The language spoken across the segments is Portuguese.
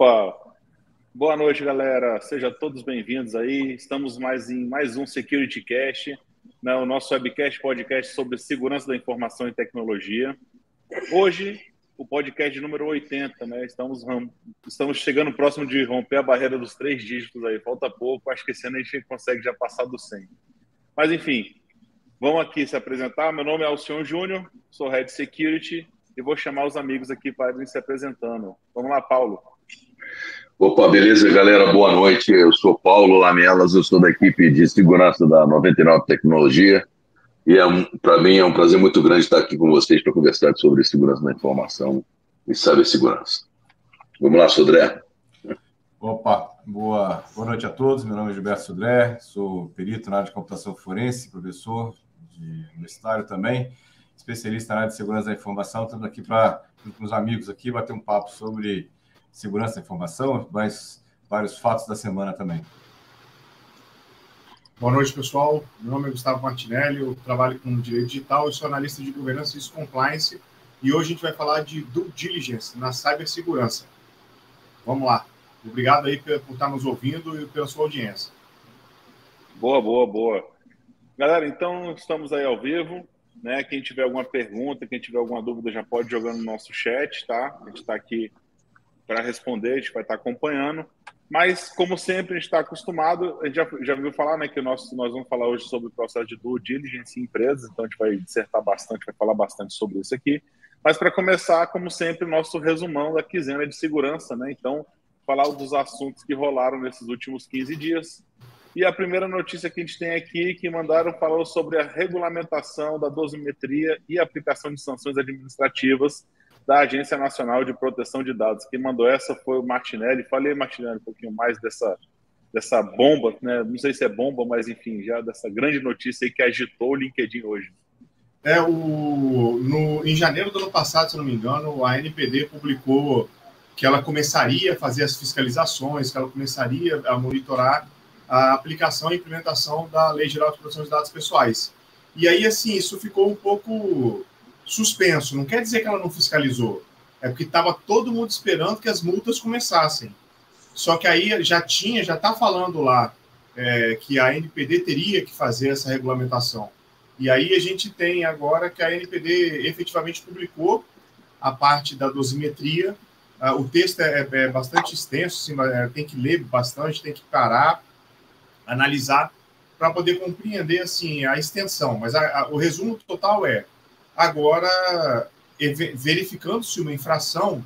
Opa! Boa noite, galera. Sejam todos bem-vindos aí. Estamos mais em mais um Security Cast, né, o nosso webcast podcast sobre segurança da informação e tecnologia. Hoje, o podcast número 80, né? Estamos, estamos chegando próximo de romper a barreira dos três dígitos aí. Falta pouco, acho que esse ano a gente consegue já passar do 100. Mas, enfim, vamos aqui se apresentar. Meu nome é Alcion Júnior, sou Head Security e vou chamar os amigos aqui para irem se apresentando. Vamos lá, Paulo. Opa, beleza, galera? Boa noite. Eu sou Paulo Lamelas, eu sou da equipe de segurança da 99 Tecnologia. E é um, para mim é um prazer muito grande estar aqui com vocês para conversar sobre segurança da informação e cibersegurança. Vamos lá, Sodré. Opa, boa, boa noite a todos. Meu nome é Gilberto Sodré, sou perito na área de computação forense, professor de universitário também especialista na área de segurança da informação. Estamos aqui para, com os amigos aqui, bater um papo sobre segurança da informação, mas vários fatos da semana também. Boa noite, pessoal. Meu nome é Gustavo Martinelli, eu trabalho com direito digital e sou analista de governança e compliance. E hoje a gente vai falar de due diligence na cibersegurança. Vamos lá. Obrigado aí por estar nos ouvindo e pela sua audiência. Boa, boa, boa. Galera, então estamos aí ao vivo. Né? Quem tiver alguma pergunta, quem tiver alguma dúvida, já pode jogar no nosso chat, tá? A gente está aqui para responder, a gente vai estar tá acompanhando. Mas, como sempre, a gente está acostumado, a gente já, já viu falar né, que nós, nós vamos falar hoje sobre o processo de due diligence em empresas, então a gente vai dissertar bastante, vai falar bastante sobre isso aqui. Mas, para começar, como sempre, nosso resumão da quinzena de segurança, né? Então, falar dos assuntos que rolaram nesses últimos 15 dias, e a primeira notícia que a gente tem aqui, que mandaram falou sobre a regulamentação da dosimetria e aplicação de sanções administrativas da Agência Nacional de Proteção de Dados. Quem mandou essa foi o Martinelli. Falei, Martinelli, um pouquinho mais dessa, dessa bomba, né? não sei se é bomba, mas enfim, já dessa grande notícia aí que agitou o LinkedIn hoje. É, o, no, em janeiro do ano passado, se não me engano, a NPD publicou que ela começaria a fazer as fiscalizações, que ela começaria a monitorar a aplicação e implementação da Lei Geral de Proteção de Dados Pessoais. E aí, assim, isso ficou um pouco suspenso. Não quer dizer que ela não fiscalizou, é porque estava todo mundo esperando que as multas começassem. Só que aí já tinha, já está falando lá é, que a NPD teria que fazer essa regulamentação. E aí a gente tem agora que a NPD efetivamente publicou a parte da dosimetria. Uh, o texto é, é, bastante extenso, é, tem que ler bastante, tem que parar analisar para poder compreender assim a extensão. Mas a, a, o resumo total é agora verificando se uma infração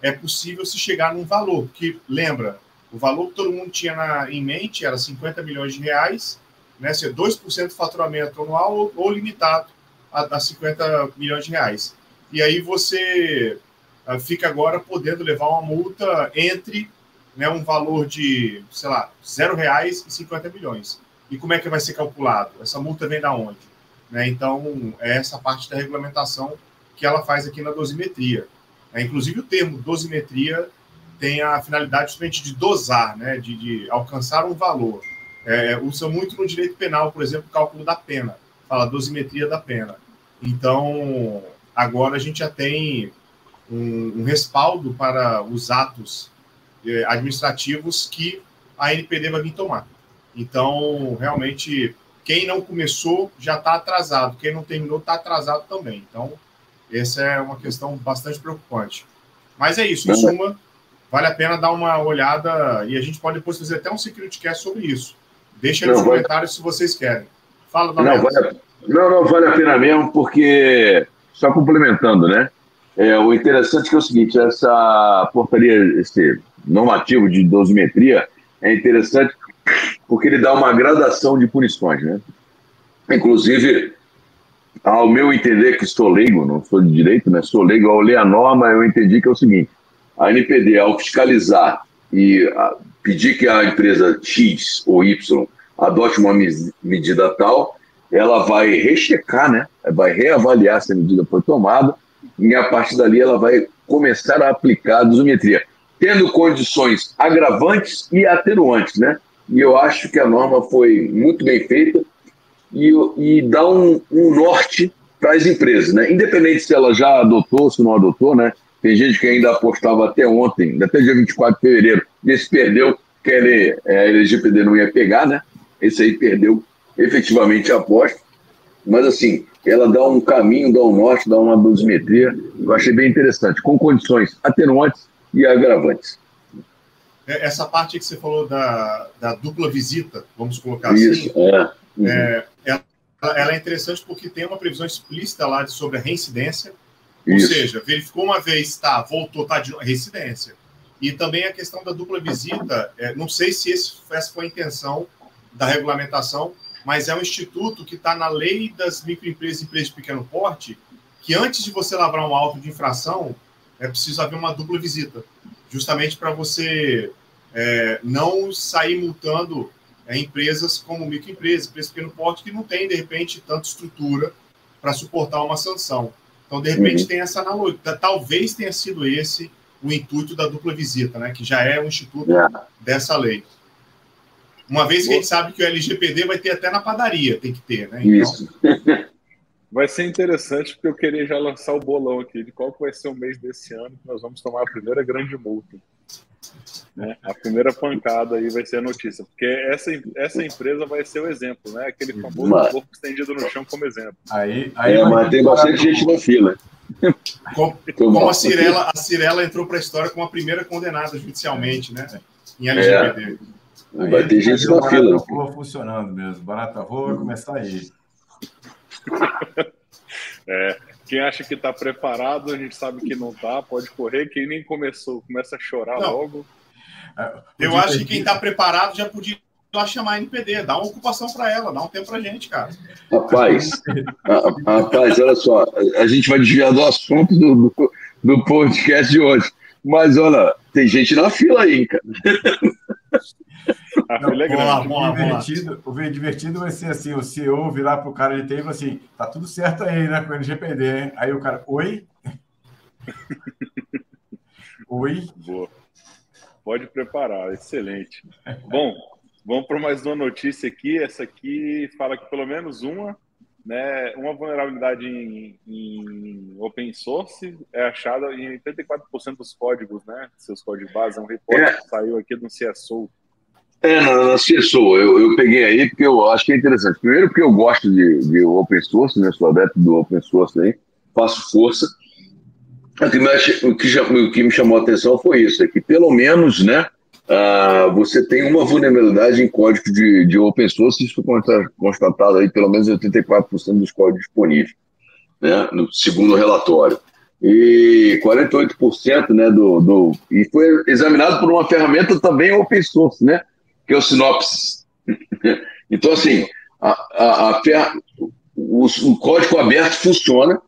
é possível se chegar num valor que lembra o valor que todo mundo tinha na, em mente era 50 milhões de reais, né, ser 2% do faturamento anual ou, ou limitado a, a 50 milhões de reais. E aí você uh, fica agora podendo levar uma multa entre né, um valor de, sei lá, zero reais e 50 milhões. E como é que vai ser calculado? Essa multa vem da onde? Né, então, é essa parte da regulamentação que ela faz aqui na dosimetria. É, inclusive, o termo dosimetria tem a finalidade justamente de dosar, né, de, de alcançar um valor. É, usa muito no direito penal, por exemplo, o cálculo da pena. Fala dosimetria da pena. Então, agora a gente já tem um, um respaldo para os atos eh, administrativos que a NPD vai vir tomar. Então, realmente, quem não começou já está atrasado, quem não terminou está atrasado também. Então, essa é uma questão bastante preocupante. Mas é isso, em suma, vale a pena dar uma olhada e a gente pode depois fazer até um security cast sobre isso. Deixa nos comentários se vocês querem. Fala, não, vale a... não, não, vale a pena mesmo, porque, só complementando, né? É, o interessante é, que é o seguinte, essa portaria, esse normativo de dosimetria é interessante porque ele dá uma gradação de punições, né? Inclusive, ao meu entender, que estou leigo, não sou de direito, né? Sou leigo, ao ler a norma, eu entendi que é o seguinte, a NPD, ao fiscalizar e ah, pedir que a empresa X ou Y adote uma medida tal, ela vai rechecar, né? Vai reavaliar se a medida foi tomada e a partir dali ela vai começar a aplicar a dosimetria tendo condições agravantes e atenuantes, né? E eu acho que a norma foi muito bem feita e, e dá um, um norte para as empresas, né? Independente se ela já adotou, se não adotou, né? Tem gente que ainda apostava até ontem, até dia 24 de fevereiro, nesse perdeu, que ele, é, a LGPD não ia pegar, né? Esse aí perdeu efetivamente a aposta. Mas assim, ela dá um caminho, dá um norte, dá uma dosimetria. Eu achei bem interessante, com condições atenuantes e agravantes. É, essa parte que você falou da, da dupla visita, vamos colocar Isso, assim, é. Uhum. é ela, ela, é interessante porque tem uma previsão explícita lá sobre a reincidência, ou Isso. seja, verificou uma vez, tá, voltou, tá de residência. E também a questão da dupla visita, é, não sei se esse, essa foi a intenção da regulamentação, mas é um instituto que está na lei das microempresas e empresas de pequeno porte, que antes de você lavrar um auto de infração, é preciso haver uma dupla visita, justamente para você é, não sair multando é, empresas como microempresas, empresas de pequeno porte, que não tem, de repente, tanta estrutura para suportar uma sanção. Então, de repente, uhum. tem essa analogia. Talvez tenha sido esse o intuito da dupla visita, né? que já é o instituto é. dessa lei. Uma vez que a gente sabe que o LGPD vai ter até na padaria, tem que ter, né? Então... Isso. Vai ser interessante, porque eu queria já lançar o bolão aqui de qual que vai ser o mês desse ano que nós vamos tomar a primeira grande multa. Né? A primeira pancada aí vai ser a notícia, porque essa, essa empresa vai ser o exemplo, né? Aquele famoso mas... corpo estendido no chão como exemplo. Aí, aí é, mas tem bastante gente na fila. Como, como a Cirela, a Cirela entrou para a história como a primeira condenada judicialmente, né? Em LGPD. É. Aí vai ter gente na fila. Barata Rua funcionando mesmo. Barata Rua vai começar aí. É, quem acha que está preparado, a gente sabe que não está, pode correr. Quem nem começou, começa a chorar não. logo. É, Eu acho que quem está preparado já podia lá chamar a NPD, dá uma ocupação para ela, dá um tempo para gente, cara. Rapaz, rapaz, olha só, a gente vai desviar do assunto do, do, do podcast de hoje. Mas olha, tem gente na fila aí, cara. A fila é grande. Divertido, o divertido vai ser assim: o CEO virar para o cara de TI e falar assim: tá tudo certo aí, né, com o LGPD, hein? Aí o cara, oi? oi? Boa. Pode preparar, excelente. Bom, vamos para mais uma notícia aqui. Essa aqui fala que pelo menos uma, né, uma vulnerabilidade em, em open source é achada em 84% dos códigos, né? Seus códigos base. É um repórter é. que saiu aqui do CSO. É, na, na CSO, eu, eu peguei aí porque eu acho que é interessante. Primeiro, porque eu gosto de, de open source, né? Sou adepto do open source aí, faço força. O que, me, o, que, o que me chamou a atenção foi isso, é que pelo menos, né, uh, você tem uma vulnerabilidade em código de, de open source, isso foi constatado aí pelo menos 84% dos códigos disponíveis, né, no segundo relatório. E 48% né, do, do. E foi examinado por uma ferramenta também open source, né? Que é o Sinopsis. então, assim, a, a, a o, o, código aberto funciona,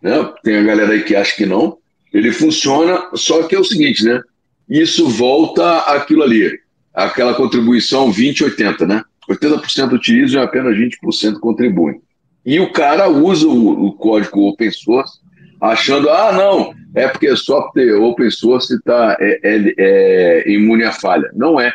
né? tem a galera aí que acha que não, ele funciona, só que é o seguinte, né? Isso volta àquilo ali, aquela contribuição 20-80, né? 80% utilizam e apenas 20% contribuem. E o cara usa o, o, código open source achando, ah, não, é porque software open source tá, é, é, é imune à falha. Não é.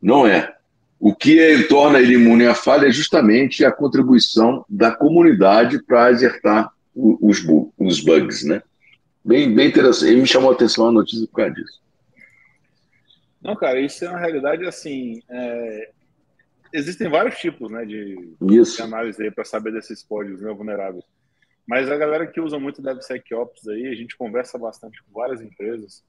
Não é. O que torna ele imune à falha é justamente a contribuição da comunidade para acertar os, os bugs, né? Bem, bem interessante. E me chamou a atenção a notícia por causa disso. Não, cara, isso é uma realidade assim. É... Existem vários tipos né, de, de análise para saber desses códigos né, vulneráveis. Mas a galera que usa muito DevSecOps aí, a gente conversa bastante com várias empresas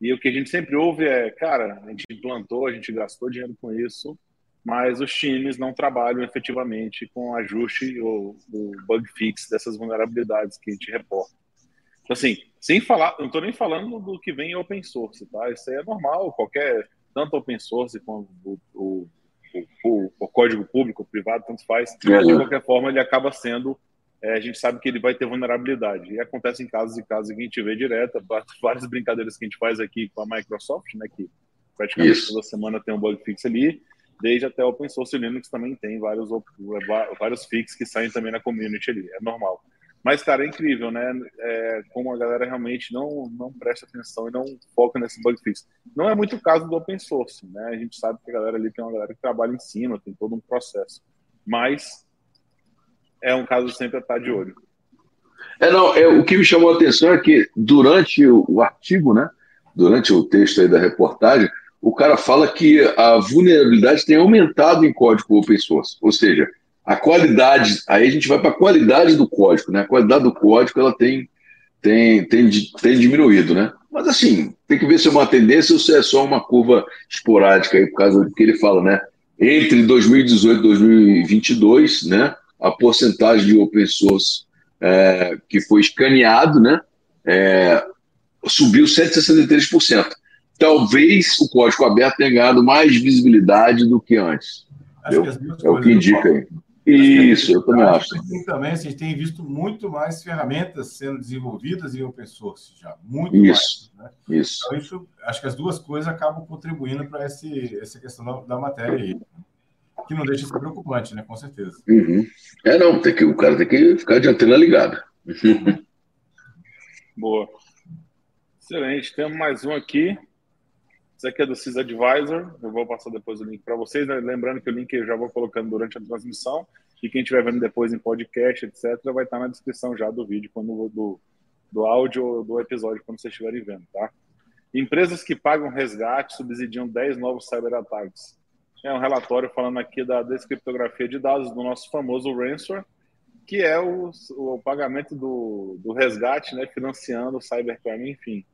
e o que a gente sempre ouve é, cara, a gente implantou, a gente gastou dinheiro com isso, mas os times não trabalham efetivamente com ajuste ou o bug fix dessas vulnerabilidades que a gente reporta. Então, assim, sem falar, não estou nem falando do que vem em open source, tá? Isso aí é normal, qualquer, tanto open source como o, o, o, o código público, privado, tanto faz. De qualquer forma, ele acaba sendo é, a gente sabe que ele vai ter vulnerabilidade. E acontece em casos e casos que a gente vê direto, várias brincadeiras que a gente faz aqui com a Microsoft, né, que praticamente Isso. toda semana tem um bug fix ali, desde até open source Linux também tem vários, vários fixes que saem também na community ali, é normal. Mas, cara, é incrível, né? É, como a galera realmente não, não presta atenção e não foca nesse bug fix. Não é muito o caso do open source, né? A gente sabe que a galera ali tem uma galera que trabalha em cima, tem todo um processo. Mas é um caso sempre a estar de olho. É, não, é, o que me chamou a atenção é que durante o, o artigo, né, durante o texto aí da reportagem, o cara fala que a vulnerabilidade tem aumentado em código open source, ou seja, a qualidade, aí a gente vai para a qualidade do código, né? A qualidade do código ela tem, tem, tem, tem diminuído, né? Mas assim, tem que ver se é uma tendência ou se é só uma curva esporádica aí, por causa do que ele fala, né? Entre 2018 e 2022, né? A porcentagem de open source é, que foi escaneado, né? É, subiu 163%. Talvez o código aberto tenha ganhado mais visibilidade do que antes. Que é o que indica aí. Isso, eu também acho. Também, a gente tem visto muito mais ferramentas sendo desenvolvidas em open source já. Muito isso, mais. Né? Isso. Então, isso, acho que as duas coisas acabam contribuindo para essa questão da, da, matéria aí. Que não deixa de ser preocupante, né? Com certeza. Uhum. É, não, tem que, o cara tem que ficar de antena ligada. Boa. Excelente. Temos mais um aqui. Esse aqui é do CISAdvisor. Eu vou passar depois o link para vocês. Né? Lembrando que o link eu já vou colocando durante a transmissão. E quem estiver vendo depois em podcast, etc., vai estar na descrição já do vídeo, quando, do, do áudio ou do episódio, quando vocês estiverem vendo, tá? Empresas que pagam resgate subsidiam 10 novos cyberataques. É um relatório falando aqui da descriptografia de dados do nosso famoso ransomware, que é o, o pagamento do, do resgate, né, financiando o cybercrime, enfim.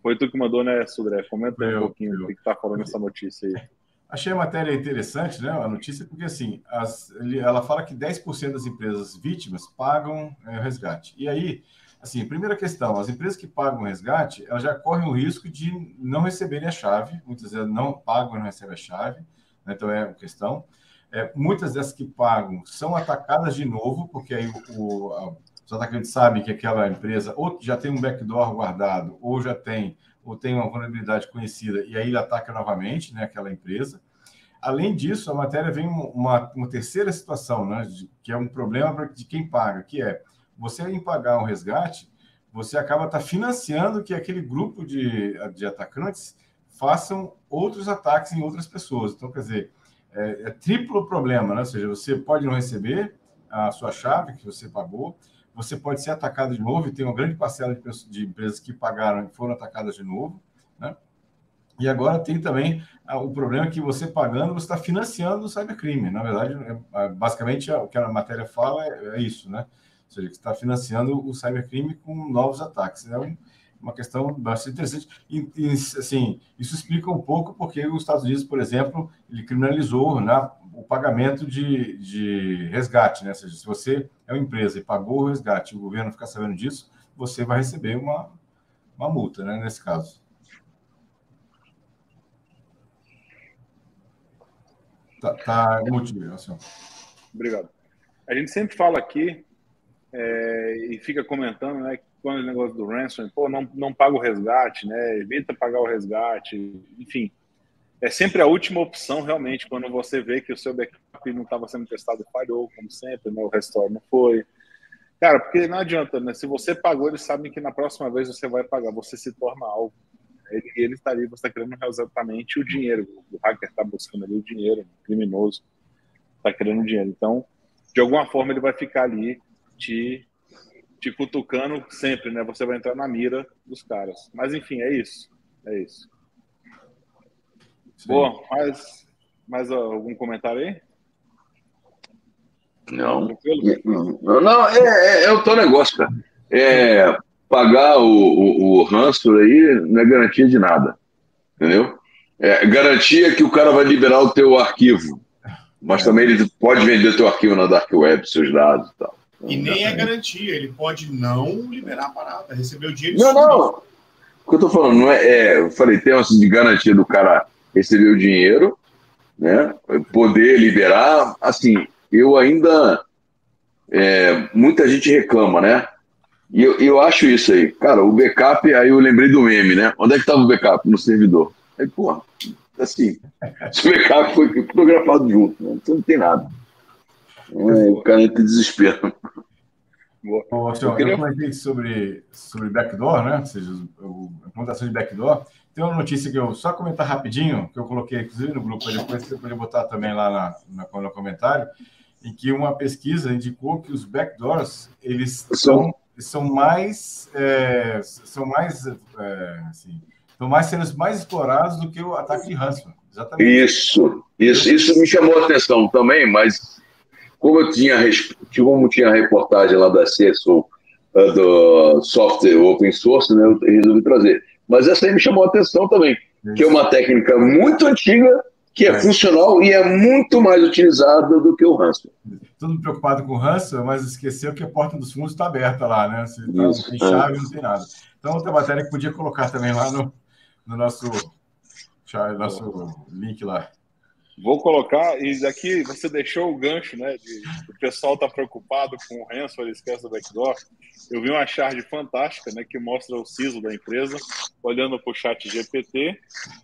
Foi tu que mandou, né, Sudré? Comenta um pouquinho o que está falando essa notícia aí. Achei a matéria interessante, né? A notícia, porque assim, as, ela fala que 10% das empresas vítimas pagam é, resgate. E aí, assim, primeira questão: as empresas que pagam resgate, elas já correm o risco de não receberem a chave, muitas vezes não pagam e não recebem a chave, né? então é uma questão. É, muitas dessas que pagam são atacadas de novo, porque aí o, a, os atacantes sabem que aquela empresa ou já tem um backdoor guardado, ou já tem, ou tem uma vulnerabilidade conhecida, e aí ele ataca novamente né, aquela empresa. Além disso, a matéria vem uma, uma terceira situação, né, de, que é um problema de quem paga, que é você em pagar um resgate, você acaba tá financiando que aquele grupo de, de atacantes façam outros ataques em outras pessoas. Então, quer dizer, é, é triplo problema, né? Ou seja, você pode não receber a sua chave que você pagou, você pode ser atacado de novo, e tem uma grande parcela de, de empresas que pagaram e foram atacadas de novo, né? E agora tem também ah, o problema que você pagando, você está financiando o cybercrime. Na verdade, é, é, basicamente, o que a matéria fala é, é isso, né? Ou seja, que está financiando o cybercrime com novos ataques. É uma questão bastante interessante. E, e, assim, isso explica um pouco porque os Estados Unidos, por exemplo, ele criminalizou né, o pagamento de, de resgate, né? Ou seja, se você é uma empresa e pagou o resgate e o governo ficar sabendo disso, você vai receber uma, uma multa, né? Nesse caso. Tá, tá motivo, assim. Obrigado. A gente sempre fala aqui é, e fica comentando, né, quando o negócio do ransom, pô, não, não paga o resgate, né, evita pagar o resgate, enfim é sempre a última opção, realmente, quando você vê que o seu backup não estava sendo testado e falhou, como sempre, né? o restore não foi. Cara, porque não adianta, né? Se você pagou, eles sabem que na próxima vez você vai pagar, você se torna alvo. Ele, ele está ali, você está querendo exatamente o dinheiro. O hacker está buscando ali o dinheiro, o criminoso está querendo dinheiro. Então, de alguma forma, ele vai ficar ali te, te cutucando sempre, né? Você vai entrar na mira dos caras. Mas, enfim, é isso. É isso. Sim. Boa, mais, mais algum comentário aí? Não. Não, não é, é, é, o teu negócio, cara. É, pagar o, o, o ranço aí não é garantia de nada. Entendeu? É garantia que o cara vai liberar o teu arquivo. Mas é. também ele pode vender teu arquivo na Dark Web, seus dados e tal. E nem é garantia, ele pode não liberar a parada, receber o dinheiro. Não, não. O que eu tô falando, não é. é eu falei, tem assim de garantia do cara receber o dinheiro, né? Poder liberar, assim, eu ainda é, muita gente reclama, né? E eu, eu acho isso aí, cara. O backup, aí eu lembrei do meme, né? Onde é que estava o backup no servidor? Aí, porra, assim, o backup foi fotografado junto, né? então não tem nada. É, o cara entra em desespero. Boa. eu, queria... eu comentei sobre, sobre backdoor, né? Ou seja, a implantação de backdoor. Tem uma notícia que eu só comentar rapidinho, que eu coloquei inclusive no grupo, depois você pode botar também lá na, na, no comentário, em que uma pesquisa indicou que os backdoors eles são são mais é, são mais é, assim, estão mais sendo mais explorados do que o ataque de ransomware. Exatamente. Isso, isso, isso me chamou a atenção também, mas como eu tinha como tinha a reportagem lá da CSO do software open source, né, eu resolvi trazer. Mas essa aí me chamou a atenção também, isso. que é uma técnica muito antiga que é, é, funcional e é muito mais utilizada do que o ransomware. Todo preocupado com o ransomware, mas esqueceu que a porta dos fundos está aberta lá, né? Se tá, não tem chave, é. não tem nada. Então, outra matéria que podia colocar também lá no, no nosso, nosso link lá. Vou colocar, e daqui você deixou o gancho, né? De, o pessoal está preocupado com o ransom, ele esquece do backdoor. Eu vi uma charge fantástica, né? Que mostra o CISO da empresa olhando para o chat GPT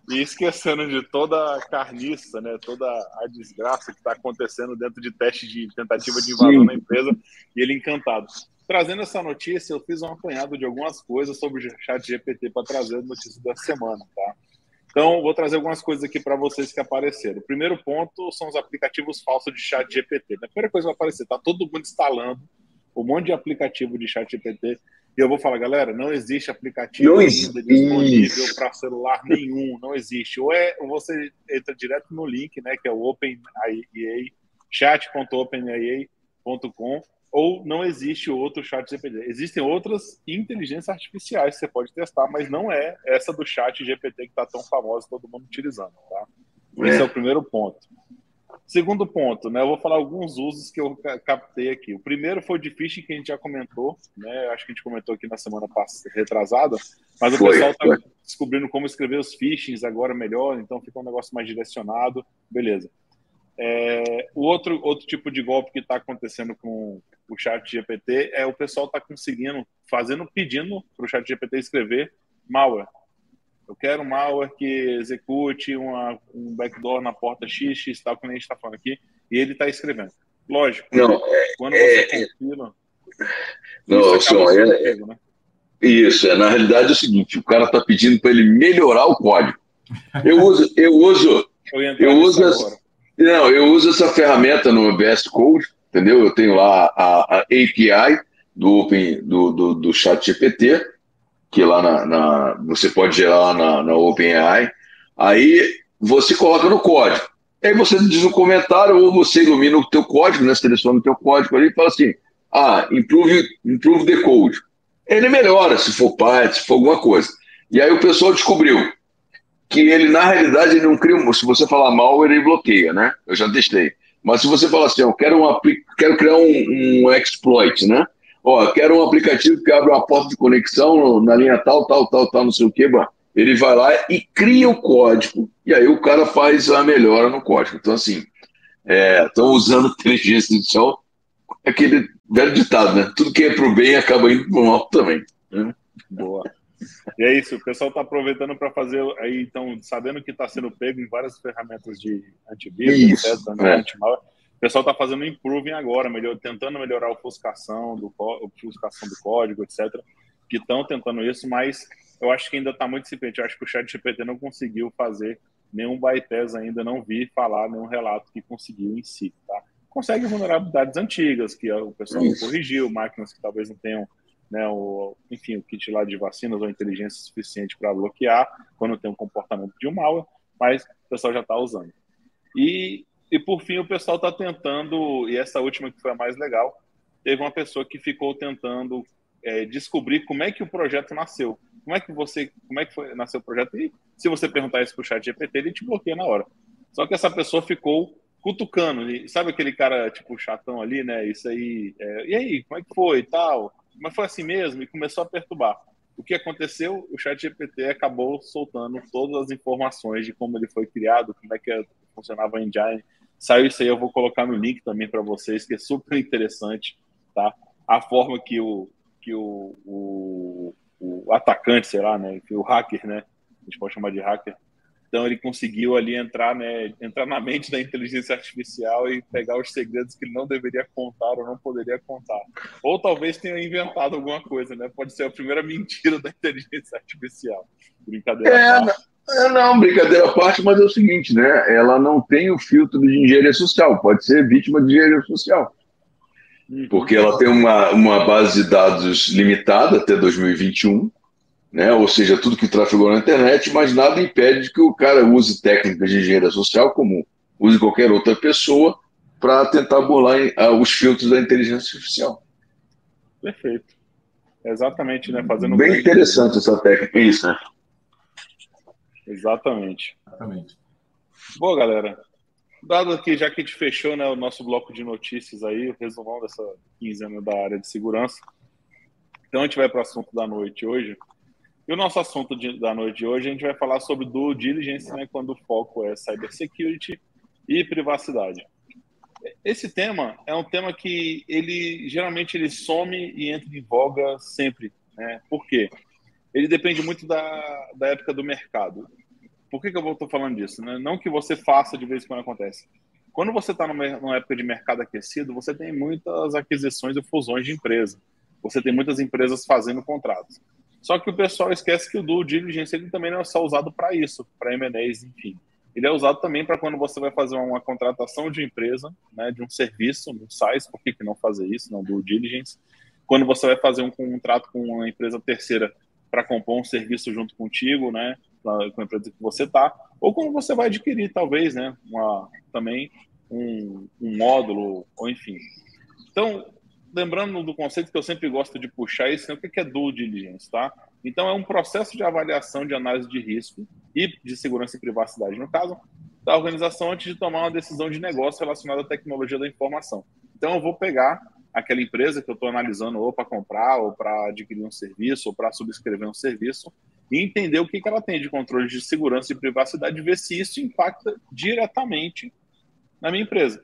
e esquecendo de toda a carniça, né? Toda a desgraça que está acontecendo dentro de teste de tentativa de invasão Sim. na empresa e ele encantado. Trazendo essa notícia, eu fiz um apanhado de algumas coisas sobre o chat GPT para trazer a notícia da semana, tá? Então, vou trazer algumas coisas aqui para vocês que apareceram. O primeiro ponto são os aplicativos falsos de chat GPT. A primeira coisa que vai aparecer, está todo mundo instalando um monte de aplicativo de chat GPT. E eu vou falar, galera, não existe aplicativo não existe. disponível para celular nenhum, não existe. Ou, é, ou você entra direto no link, né, que é o OpenIA, chat.openIA.com, ou não existe outro chat GPT. Existem outras inteligências artificiais que você pode testar, mas não é essa do chat GPT que está tão famosa, todo mundo utilizando, tá? Esse é. é o primeiro ponto. Segundo ponto, né? Eu vou falar alguns usos que eu captei aqui. O primeiro foi o de phishing que a gente já comentou, né? Acho que a gente comentou aqui na semana passada, retrasada, mas o foi, pessoal está descobrindo como escrever os phishings agora melhor, então fica um negócio mais direcionado, beleza. É, o outro, outro tipo de golpe que está acontecendo com o chat GPT é o pessoal está conseguindo, fazendo, pedindo para o chat GPT escrever malware. Eu quero um malware que execute uma, um backdoor na porta XX, tal, como a gente está falando aqui, e ele está escrevendo. Lógico, não, quando é, você confira... Não, só, é, né? Isso, é, na realidade é o seguinte, o cara está pedindo para ele melhorar o código. Eu uso, eu uso, eu, eu uso, não, eu uso essa ferramenta no VS Code, entendeu? Eu tenho lá a, a API do Open do, do, do Chat GPT, que lá na, na, você pode gerar lá na, na OpenAI. Aí você coloca no código. Aí você diz um comentário ou você ilumina o teu código, né? Seleciona o teu código ali e fala assim: ah, improve, improve the code. Ele melhora se for Python, se for alguma coisa. E aí o pessoal descobriu que ele, na realidade, ele não cria. Se você falar mal, ele bloqueia, né? Eu já testei. Mas se você falar assim, eu quero, um, quero criar um, um exploit, né? Ó, quero um aplicativo que abre uma porta de conexão na linha tal, tal, tal, tal, não sei o que, ele vai lá e cria o código, e aí o cara faz a melhora no código. Então, assim, estão é, usando inteligência artificial, aquele velho ditado, né? Tudo que é para o bem acaba indo para o mal também. Né? Boa. E é isso, o pessoal está aproveitando para fazer aí, então, sabendo que está sendo pego em várias ferramentas de antivírus, etc., né, é. o pessoal está fazendo improving agora, melhor, tentando melhorar a ofuscação do, ofuscação do código, etc., que estão tentando isso, mas eu acho que ainda está muito incipiente. Eu acho que o chat GPT não conseguiu fazer nenhum bypass ainda, não vi falar nenhum relato que conseguiu em si, tá? Consegue vulnerabilidades antigas, que o pessoal não corrigiu, máquinas que talvez não tenham né, o, enfim, o kit lá de vacinas ou inteligência suficiente para bloquear quando tem um comportamento de um malware, mas o pessoal já está usando. E, e por fim, o pessoal está tentando, e essa última que foi a mais legal, teve uma pessoa que ficou tentando é, descobrir como é que o projeto nasceu. Como é que você, como é que foi, nasceu o projeto? E se você perguntar isso para o chat GPT, ele te bloqueia na hora. Só que essa pessoa ficou cutucando, sabe aquele cara tipo chatão ali, né? Isso aí, é, e aí, como é que foi e tal? Mas foi assim mesmo e começou a perturbar. O que aconteceu? O chat GPT acabou soltando todas as informações de como ele foi criado, como é que funcionava a engine. Saiu isso aí, eu vou colocar no link também para vocês, que é super interessante, tá? A forma que o, que o, o, o atacante, sei lá, né, que o hacker, né, a gente pode chamar de hacker, então ele conseguiu ali entrar, né, entrar na mente da inteligência artificial e pegar os segredos que ele não deveria contar ou não poderia contar. Ou talvez tenha inventado alguma coisa, né? Pode ser a primeira mentira da inteligência artificial. Brincadeira. É, não, é, não, brincadeira à parte, mas é o seguinte, né? Ela não tem o filtro de engenharia social, pode ser vítima de engenharia social. Uhum. Porque ela tem uma, uma base de dados limitada até 2021, né? ou seja, tudo que trafegou na internet, mas nada impede que o cara use técnicas de engenharia social, como use qualquer outra pessoa, para tentar burlar os filtros da inteligência artificial. Perfeito. Exatamente, né? Fazendo Bem interessante essa técnica, isso, né? Exatamente. Exatamente. Boa, galera. Dado aqui, já que a gente fechou né, o nosso bloco de notícias aí, o resumão dessa quinzena da área de segurança. Então a gente vai para o assunto da noite hoje. E o nosso assunto de, da noite de hoje, a gente vai falar sobre due diligence, né, quando o foco é cybersecurity e privacidade. Esse tema é um tema que ele geralmente ele some e entra em voga sempre. Né? Por quê? Ele depende muito da, da época do mercado. Por que, que eu estou falando disso? Né? Não que você faça de vez em quando acontece. Quando você está numa época de mercado aquecido, você tem muitas aquisições e fusões de empresa. Você tem muitas empresas fazendo contratos. Só que o pessoal esquece que o due diligence ele também não é só usado para isso, para M&As, enfim. Ele é usado também para quando você vai fazer uma contratação de empresa, né, de um serviço, um SaaS, por que, que não fazer isso, não due diligence? Quando você vai fazer um contrato com uma empresa terceira para compor um serviço junto contigo, né, com a empresa que você está, ou quando você vai adquirir, talvez, né, uma, também um, um módulo, ou enfim. Então, lembrando do conceito que eu sempre gosto de puxar isso, né, o que é due diligence, tá? Então, é um processo de avaliação de análise de risco e de segurança e privacidade, no caso, da organização antes de tomar uma decisão de negócio relacionada à tecnologia da informação. Então, eu vou pegar aquela empresa que eu estou analisando ou para comprar, ou para adquirir um serviço, ou para subscrever um serviço, e entender o que, que ela tem de controle de segurança e privacidade, e ver se isso impacta diretamente na minha empresa.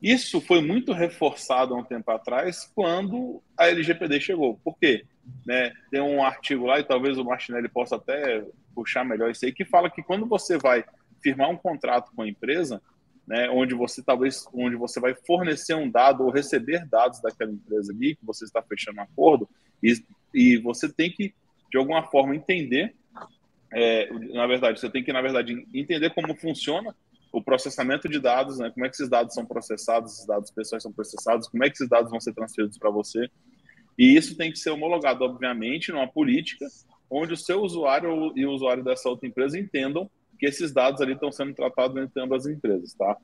Isso foi muito reforçado há um tempo atrás, quando a LGPD chegou. Por quê? Né, tem um artigo lá, e talvez o Martinelli possa até puxar melhor isso aí, que fala que quando você vai firmar um contrato com a empresa, né, onde você talvez onde você vai fornecer um dado ou receber dados daquela empresa ali, que você está fechando um acordo, e, e você tem que, de alguma forma, entender, é, na verdade, você tem que, na verdade, entender como funciona o processamento de dados, né, como é que esses dados são processados, esses dados pessoais são processados, como é que esses dados vão ser transferidos para você, e isso tem que ser homologado, obviamente, numa política onde o seu usuário e o usuário dessa outra empresa entendam que esses dados ali estão sendo tratados entre ambas as empresas, tá?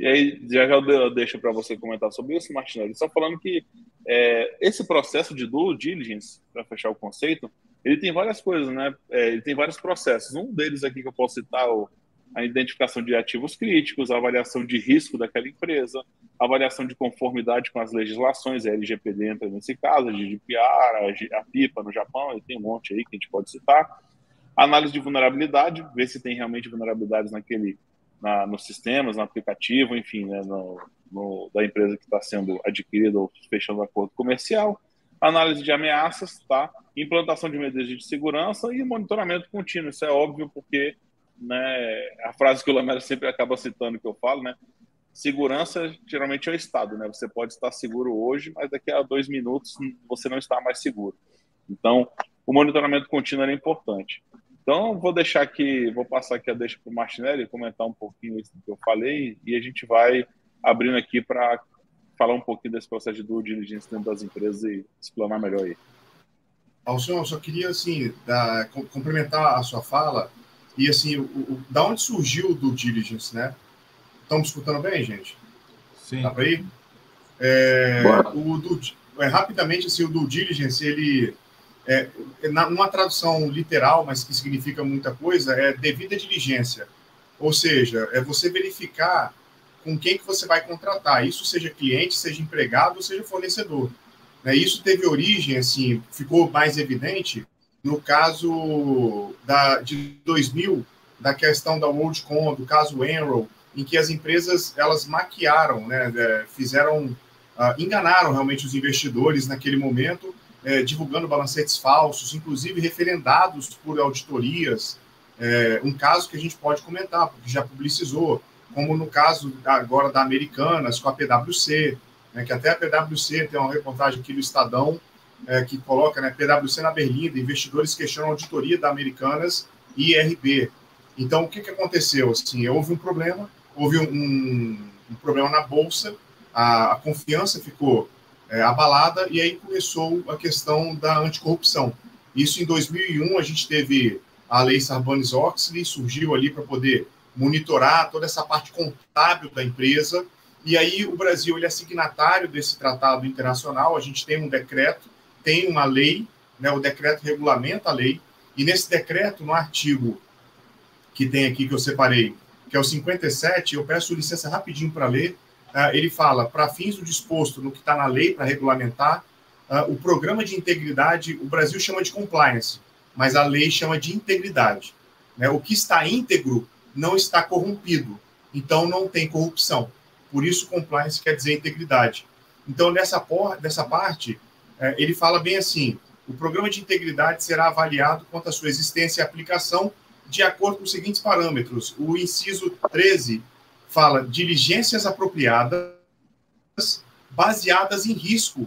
E aí, já já deixo para você comentar sobre isso, Martinelli. Só falando que é, esse processo de due diligence, para fechar o conceito, ele tem várias coisas, né? É, ele tem vários processos. Um deles aqui que eu posso citar, o a identificação de ativos críticos, a avaliação de risco daquela empresa, a avaliação de conformidade com as legislações, a LGPD entra nesse caso, a GDPR, a, PIPA no Japão, tem um monte aí que a gente pode citar. Análise de vulnerabilidade, ver se tem realmente vulnerabilidades naquele, na, nos sistemas, no aplicativo, enfim, né, no, no, da empresa que está sendo adquirida ou fechando acordo comercial. Análise de ameaças, tá? Implantação de medidas de segurança e monitoramento contínuo. Isso é óbvio porque né, a frase que o Lamela sempre acaba citando que eu falo, né? Segurança geralmente é o estado, né? Você pode estar seguro hoje, mas daqui a dois minutos você não está mais seguro. Então, o monitoramento contínuo é importante. Então, vou deixar aqui, vou passar aqui a deixa para o Martinelli comentar um pouquinho isso que eu falei e a gente vai abrindo aqui para falar um pouquinho desse processo de due diligence dentro das empresas e explanar melhor aí. Alcion, só queria assim, dar, complementar a sua fala e assim, o, o, da onde surgiu o due diligence, né? Estamos escutando bem, gente? Sim. Dá para ir? É, o do, é, rapidamente, assim, o due diligence, ele, é, na, numa tradução literal, mas que significa muita coisa, é devida diligência. Ou seja, é você verificar com quem que você vai contratar, isso seja cliente, seja empregado, seja fornecedor. Né? Isso teve origem, assim, ficou mais evidente no caso da, de 2000, da questão da WorldCon, do caso Enroll, em que as empresas elas maquiaram, né, é, fizeram, uh, enganaram realmente os investidores naquele momento, é, divulgando balancetes falsos, inclusive referendados por auditorias. É, um caso que a gente pode comentar, porque já publicizou, como no caso agora da Americanas com a PwC, né, que até a PwC tem uma reportagem aqui do Estadão é, que coloca né, PwC na Berlinda, investidores questionam auditoria da Americanas e IRB. Então, o que, que aconteceu? Assim, houve um problema, houve um, um problema na Bolsa, a, a confiança ficou é, abalada e aí começou a questão da anticorrupção. Isso em 2001 a gente teve a lei Sarbanes-Oxley, surgiu ali para poder monitorar toda essa parte contábil da empresa. E aí o Brasil ele é signatário desse tratado internacional. A gente tem um decreto, tem uma lei, né? O decreto regulamenta a lei. E nesse decreto, no artigo que tem aqui que eu separei, que é o 57, eu peço licença rapidinho para ler. Uh, ele fala, para fins do disposto no que está na lei para regulamentar, uh, o programa de integridade, o Brasil chama de compliance, mas a lei chama de integridade. Né? O que está íntegro não está corrompido, então não tem corrupção. Por isso, compliance quer dizer integridade. Então, nessa, por, nessa parte, é, ele fala bem assim: o programa de integridade será avaliado quanto à sua existência e aplicação de acordo com os seguintes parâmetros. O inciso 13 fala diligências apropriadas baseadas em risco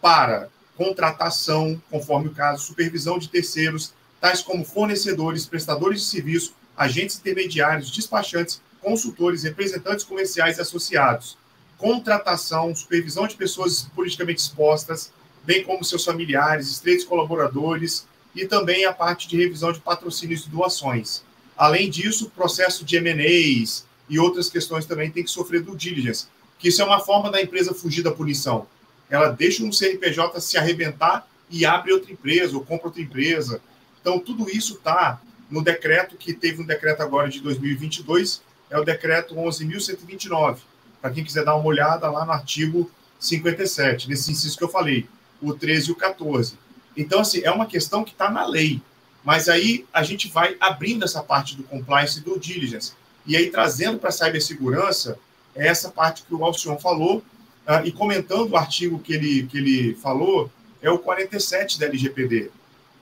para contratação, conforme o caso, supervisão de terceiros, tais como fornecedores, prestadores de serviço, agentes intermediários, despachantes, consultores, representantes comerciais e associados, contratação, supervisão de pessoas politicamente expostas, bem como seus familiares, estreitos colaboradores e também a parte de revisão de patrocínios e doações. Além disso, o processo de M&As e outras questões também tem que sofrer do diligence, que isso é uma forma da empresa fugir da punição. Ela deixa um CNPJ se arrebentar e abre outra empresa ou compra outra empresa. Então, tudo isso está no decreto que teve um decreto agora de 2022, é o decreto 11.129. Para quem quiser dar uma olhada lá no artigo 57, nesse inciso que eu falei, o 13 e o 14. Então, assim, é uma questão que está na lei. Mas aí a gente vai abrindo essa parte do compliance e do diligence. E aí trazendo para a cibersegurança essa parte que o Alcion falou, uh, e comentando o artigo que ele, que ele falou, é o 47 da LGPD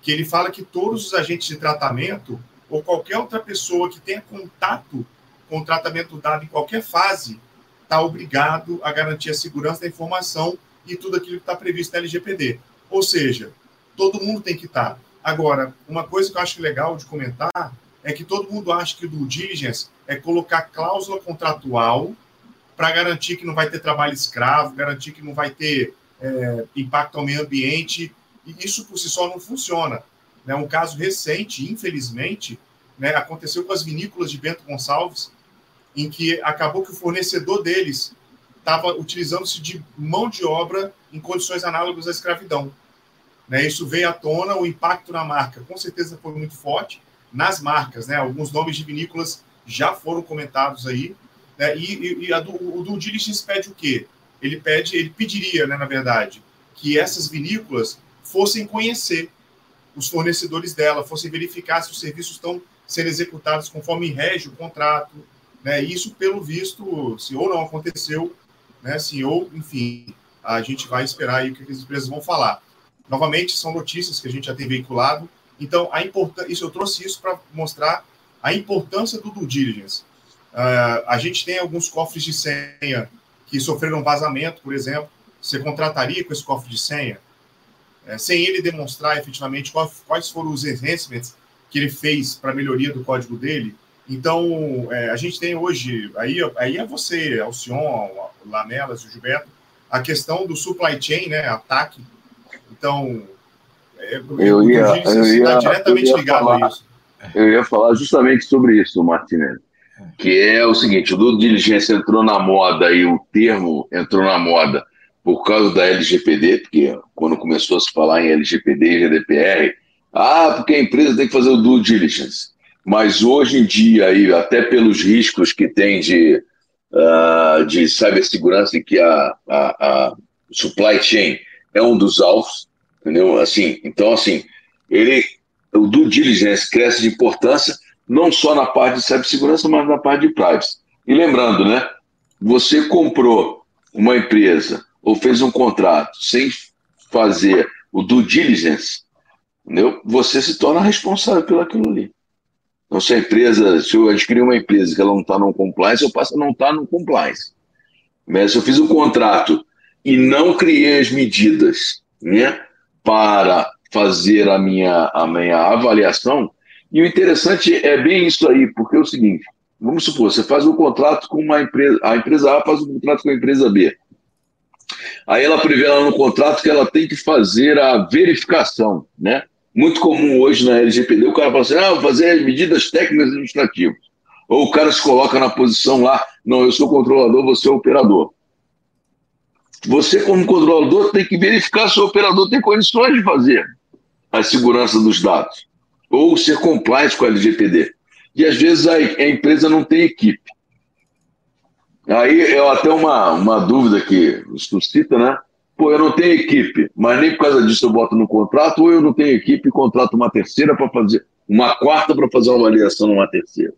que ele fala que todos os agentes de tratamento ou qualquer outra pessoa que tenha contato com o tratamento dado em qualquer fase está obrigado a garantir a segurança da informação e tudo aquilo que está previsto na LGPD. Ou seja, todo mundo tem que estar. Tá. Agora, uma coisa que eu acho legal de comentar é que todo mundo acha que o due diligence é colocar cláusula contratual para garantir que não vai ter trabalho escravo, garantir que não vai ter é, impacto ao meio ambiente e isso por si só não funciona. Né? Um caso recente, infelizmente, né, aconteceu com as vinícolas de Bento Gonçalves, em que acabou que o fornecedor deles estava utilizando-se de mão de obra em condições análogas à escravidão. Né? Isso veio à tona, o impacto na marca com certeza foi muito forte. Nas marcas, né? alguns nomes de vinícolas já foram comentados aí. Né? E, e, e do, o do diligence pede o quê? Ele pede, ele pediria, né, na verdade, que essas vinícolas fossem conhecer os fornecedores dela, fossem verificar se os serviços estão sendo executados conforme rege o contrato, né? Isso, pelo visto, se ou não aconteceu, né? Se ou, enfim, a gente vai esperar aí o que as empresas vão falar. Novamente, são notícias que a gente já tem veiculado. Então, a importância, isso eu trouxe isso para mostrar a importância do due diligence. Uh, a gente tem alguns cofres de senha que sofreram vazamento, por exemplo. Você contrataria com esse cofre de senha? é, sem ele demonstrar efetivamente quais, foram os enhancements que ele fez para melhoria do código dele. Então, é, a gente tem hoje, aí, aí é você, Alcion, Lamelas, o Gilberto, a questão do supply chain, né, ataque. Então, é, eu ia, eu ia, está diretamente eu ia ligado falar, a isso. Eu ia falar justamente sobre isso, Martinelli, que é o seguinte, o do diligência entrou na moda e o termo entrou na moda por causa da LGPD, porque quando começou a se falar em LGPD e GDPR, ah, porque a empresa tem que fazer o due diligence. Mas hoje em dia, aí, até pelos riscos que tem de, uh, de cibersegurança e que a, a, a, supply chain é um dos alvos, entendeu? Assim, então, assim, ele, o due diligence cresce de importância não só na parte de cibersegurança, mas na parte de privacy. E lembrando, né? Você comprou uma empresa ou fez um contrato sem fazer o due diligence, entendeu? você se torna responsável pelo aquilo ali. Então, se a empresa, se eu adquirir uma empresa que ela não está no compliance, eu passo a não estar tá no compliance. Mas se eu fiz um contrato e não criei as medidas né, para fazer a minha, a minha avaliação, e o interessante é bem isso aí, porque é o seguinte, vamos supor, você faz um contrato com uma empresa, a empresa A faz um contrato com a empresa B. Aí ela prevê lá no contrato que ela tem que fazer a verificação, né? Muito comum hoje na LGPD, o cara fala assim, ah, vou fazer as medidas técnicas administrativas. Ou o cara se coloca na posição lá, não, eu sou controlador, você é operador. Você, como controlador, tem que verificar se o operador tem condições de fazer a segurança dos dados. Ou ser compliant com a LGPD. E às vezes a, a empresa não tem equipe. Aí é até uma, uma dúvida que suscita, né? Pô, eu não tenho equipe, mas nem por causa disso eu boto no contrato, ou eu não tenho equipe e contrato uma terceira para fazer, uma quarta para fazer uma avaliação numa terceira.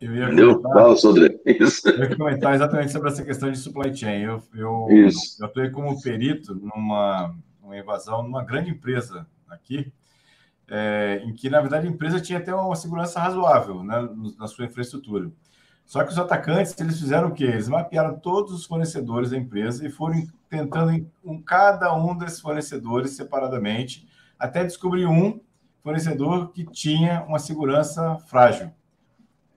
Eu ia? Comentar, Fala. Isso. Eu ia comentar exatamente sobre essa questão de supply chain. Eu, eu, Isso. eu atuei como perito numa, numa invasão numa grande empresa aqui, é, em que, na verdade, a empresa tinha até uma segurança razoável né, na sua infraestrutura. Só que os atacantes, eles fizeram o quê? Eles mapearam todos os fornecedores da empresa e foram tentando em cada um desses fornecedores separadamente, até descobrir um fornecedor que tinha uma segurança frágil.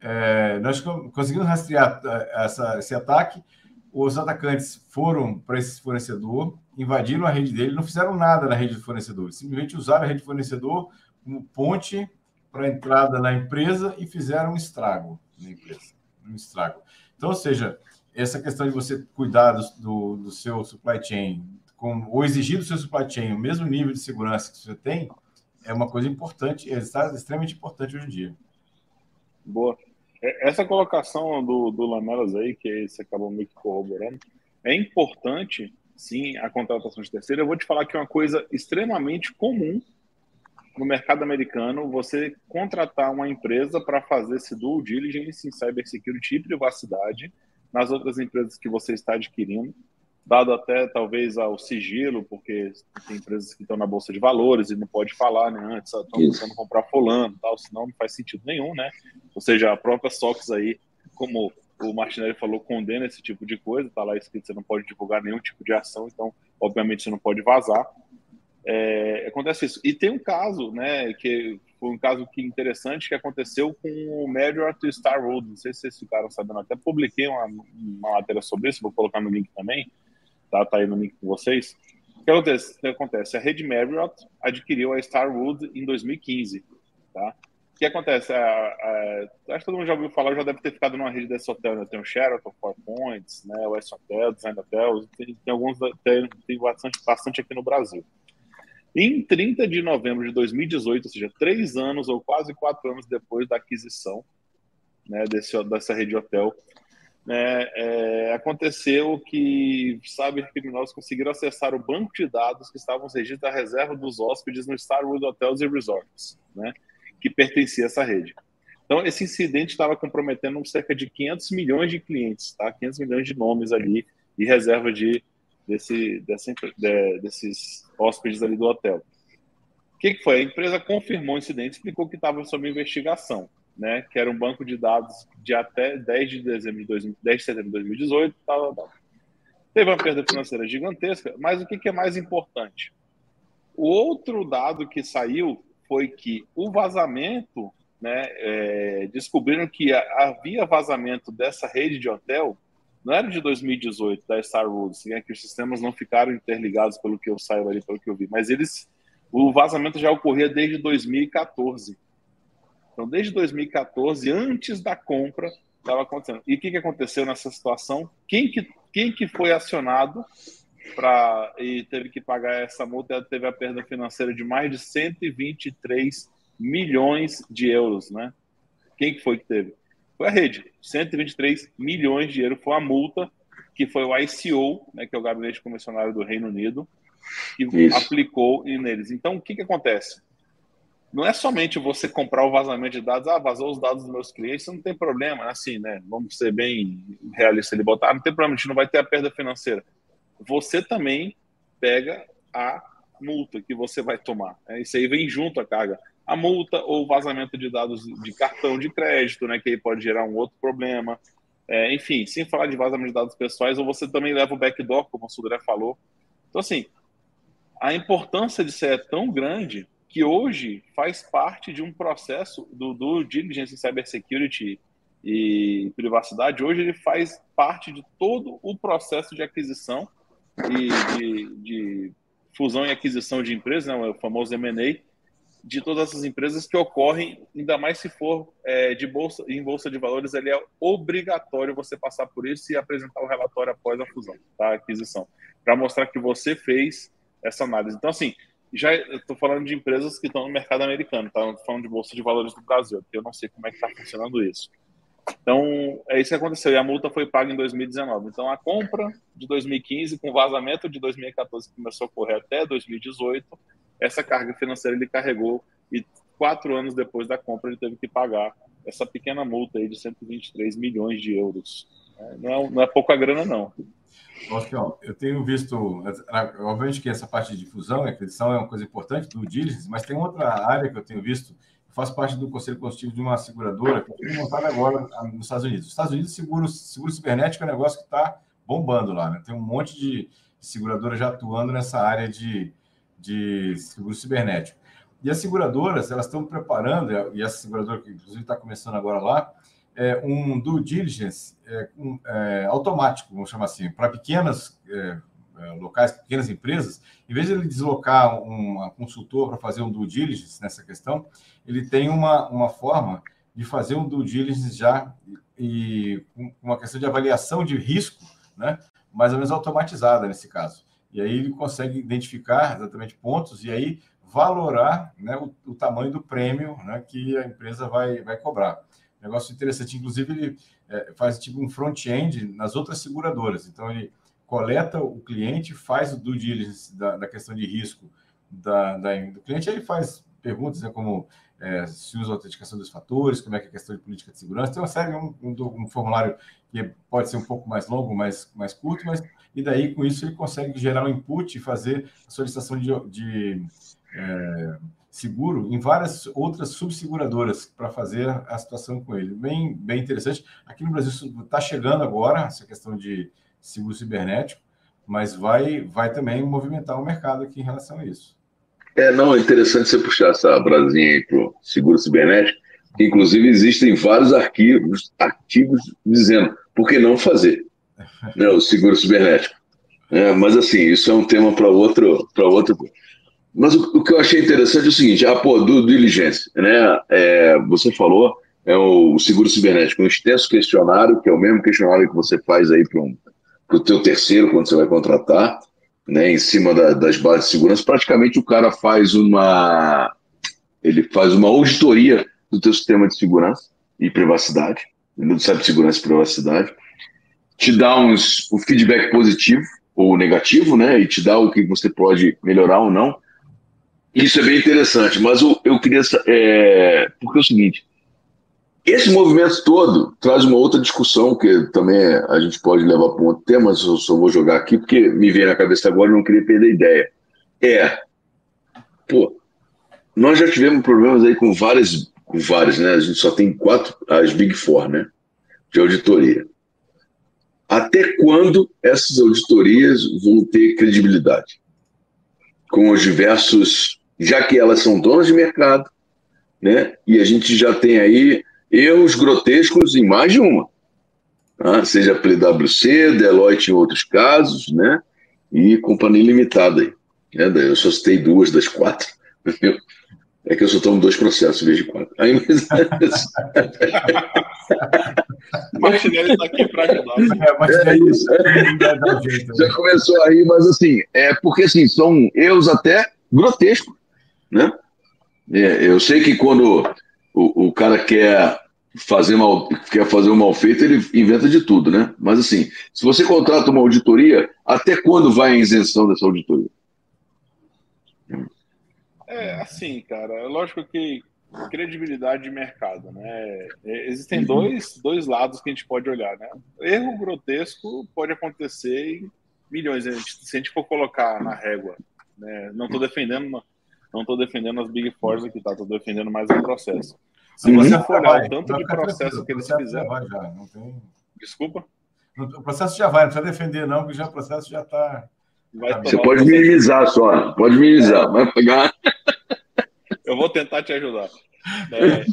É, nós conseguimos rastrear é, essa, esse ataque. Os atacantes foram para esse fornecedor, invadiram a rede dele, não fizeram nada na rede do fornecedor, simplesmente usaram a rede do fornecedor como ponte para a entrada na empresa e fizeram um estrago na empresa um estrago. Então, ou seja, essa questão de você cuidar do, do seu supply chain, com, ou exigir do seu supply chain o mesmo nível de segurança que você tem, é uma coisa importante, é extremamente importante hoje em dia. Boa. É, essa colocação do, do Lamelas aí, que você acabou meio que corroborando, é importante, sim, a contratação de terceiro. Eu vou te falar que é uma coisa extremamente comum no mercado americano você contratar uma empresa para fazer esse due diligence em cybersecurity e privacidade nas outras empresas que você está adquirindo, dado até talvez ao sigilo, porque tem empresas que estão na bolsa de valores e não pode falar, né? Antes estão tentando comprar fulano, tal, senão não faz sentido nenhum, né? Ou seja, a própria SOX aí, como o Martinelli falou, condena esse tipo de coisa, tá lá escrito, você não pode divulgar nenhum tipo de ação, então, obviamente, você não pode vazar. É, acontece isso. E tem um caso, né, que foi um caso que interessante que aconteceu com o Marriott e Star Road. Não sei se vocês ficaram sabendo, até publiquei uma, uma matéria sobre isso, vou colocar no link também, tá, tá aí no link com vocês. O que acontece? Acontece? A rede Marriott adquiriu a Starwood em 2015, tá? O que acontece? A, a, acho que todo mundo já ouviu falar, já deve ter ficado numa rede desse hotel, né? Tem o Sheraton, Four Points, né? o West Hotel, Design Hotel, tem, tem alguns, tem, tem bastante, bastante aqui no Brasil. Em 30 de novembro de 2018, ou seja, três anos ou quase quatro anos depois da aquisição né, desse, dessa rede hotel, né, é, aconteceu que cybercriminosos conseguiram acessar o banco de dados que estavam registrados da reserva dos hóspedes no Starwood Hotels e Resorts, né, que pertencia a essa rede. Então, esse incidente estava comprometendo cerca de 500 milhões de clientes, tá? 500 milhões de nomes ali e reserva de desse, dessa, de, desses hóspedes ali do hotel. O que, que foi? A empresa confirmou o incidente, explicou que estava sob investigação, né? Que era um banco de dados de até 10 de dezembro de, 2000, 10 de setembro de 2018, tal, tal. Teve uma perda financeira gigantesca, mas o que, que é mais importante? O outro dado que saiu foi que o vazamento, né, é, descobriram que havia vazamento dessa rede de hotel não era de 2018 da Star Wars, né, que os sistemas não ficaram interligados pelo que eu saiba ali, pelo que eu vi, mas eles o vazamento já ocorria desde 2014. Então, desde 2014, antes da compra, estava acontecendo. E o que, que aconteceu nessa situação? Quem que, quem que foi acionado para e teve que pagar essa multa? Teve a perda financeira de mais de 123 milhões de euros, né? Quem que foi que teve? Foi a rede. 123 milhões de euros foi a multa que foi o ICO, né, que é o Gabinete Comissionário do Reino Unido, que Isso. aplicou neles. Então, o que, que acontece? Não é somente você comprar o vazamento de dados, ah, vazou os dados dos meus clientes, não tem problema, é assim, né? Vamos ser bem realistas, ele botar, ah, não tem problema, a gente não vai ter a perda financeira. Você também pega a multa que você vai tomar. Né? Isso aí vem junto a carga a multa ou vazamento de dados de cartão de crédito, né, que aí pode gerar um outro problema. É, enfim, sem falar de vazamento de dados pessoais, ou você também leva o backdoor, como o Sudré falou. Então, assim, a importância de ser é tão grande que hoje faz parte de um processo do, do Diligence em Cybersecurity e privacidade, hoje ele faz parte de todo o processo de aquisição e de, de fusão e aquisição de empresas, né, o famoso M&A, de todas essas empresas que ocorrem, ainda mais se for é, de bolsa, em bolsa de valores, ele é obrigatório você passar por isso e apresentar o relatório após a fusão, tá? a aquisição, para mostrar que você fez essa análise. Então, assim, já estou falando de empresas que estão no mercado americano, tá? Estou falando de bolsa de valores do Brasil, porque eu não sei como é que está funcionando isso. Então, é isso que aconteceu. E a multa foi paga em 2019. Então, a compra de 2015, com vazamento de 2014, que começou a ocorrer até 2018, essa carga financeira ele carregou e quatro anos depois da compra ele teve que pagar essa pequena multa aí de 123 milhões de euros. É, não é, não é pouca grana, não. Eu tenho visto, obviamente que essa parte de fusão e aquisição é uma coisa importante do diligence, mas tem outra área que eu tenho visto faço parte do conselho consultivo de uma seguradora que foi montada agora nos Estados Unidos. Nos Estados Unidos, seguro, seguro cibernético é um negócio que está bombando lá. Né? Tem um monte de seguradora já atuando nessa área de, de seguro cibernético. E as seguradoras, elas estão preparando, e essa seguradora que inclusive está começando agora lá, é um due diligence é, um, é, automático, vamos chamar assim, para pequenas é, é, locais, pequenas empresas, em vez de ele deslocar um consultor para fazer um due diligence nessa questão, ele tem uma, uma forma de fazer um due diligence já e uma questão de avaliação de risco, né, mais ou menos automatizada nesse caso. E aí ele consegue identificar exatamente pontos e aí valorar né, o, o tamanho do prêmio né, que a empresa vai, vai cobrar. Negócio interessante, inclusive ele é, faz tipo um front-end nas outras seguradoras. Então ele coleta o cliente, faz o due diligence da, da questão de risco da, da, do cliente, aí faz perguntas né, como é, se usa a autenticação dos fatores, como é que é a questão de política de segurança. Tem uma série, um, um, um, formulário que pode ser um pouco mais longo, mais, mais curto, mas e daí com isso ele consegue gerar um input e fazer a solicitação de, de é, seguro em várias outras subseguradoras para fazer a situação com ele. Bem, bem interessante. Aqui no Brasil está chegando agora essa questão de seguro cibernético, mas vai, vai também movimentar o mercado aqui em relação a isso. É, não, é interessante você puxar essa brasinha aí para o seguro cibernético, inclusive existem vários arquivos, artigos dizendo por que não fazer né, o seguro cibernético. É, mas assim, isso é um tema para outro, para outro. Mas o, o, que eu achei interessante é o seguinte: ah, pô, do diligência, né? É, você falou, é o seguro cibernético, um extenso questionário, que é o mesmo questionário que você faz aí para um o teu terceiro quando você vai contratar, né, em cima da, das bases de segurança, praticamente o cara faz uma ele faz uma auditoria do teu sistema de segurança e privacidade, do segurança e privacidade, te dá uns, o feedback positivo ou negativo, né, e te dá o que você pode melhorar ou não. Isso é bem interessante, mas eu, eu queria é, porque é o seguinte, esse movimento todo traz uma outra discussão que também a gente pode levar para um outro tema, mas eu só vou jogar aqui porque me veio na cabeça agora e não queria perder a ideia. É, pô, nós já tivemos problemas aí com várias, com várias, né? A gente só tem quatro, as Big Four, né? De auditoria. Até quando essas auditorias vão ter credibilidade? Com os diversos, já que elas são donas de mercado, né? E a gente já tem aí erros grotescos em mais de uma. Tá? Seja PwC, Deloitte em outros casos, né? E companhia limitada aí. Né? Eu só citei duas das quatro. É que eu só tomo dois processos em vez de quatro. Aí, mas... Martinelli está aqui para ajudar. É, é isso. Já começou aí, mas assim, é porque assim, são erros até grotescos. Né? É, eu sei que quando o, o cara quer fazer mal, quer fazer um mal feito, ele inventa de tudo, né? Mas assim, se você contrata uma auditoria, até quando vai a isenção dessa auditoria? É, assim, cara, é lógico que credibilidade de mercado, né? É, existem uhum. dois, dois lados que a gente pode olhar, né? Erro grotesco pode acontecer em milhões, se a gente for colocar na régua, né? Não estou defendendo, não estou defendendo as Big Fours aqui, tá? Estou defendendo mais o processo. Se uhum. você for olhar o tanto de processo que eles fizeram. Já, não tem... Desculpa? O processo já vai, não precisa defender, não, porque já, o processo já está. Você pode minimizar só, pode minimizar, vai pegar. Eu vou tentar te ajudar. É,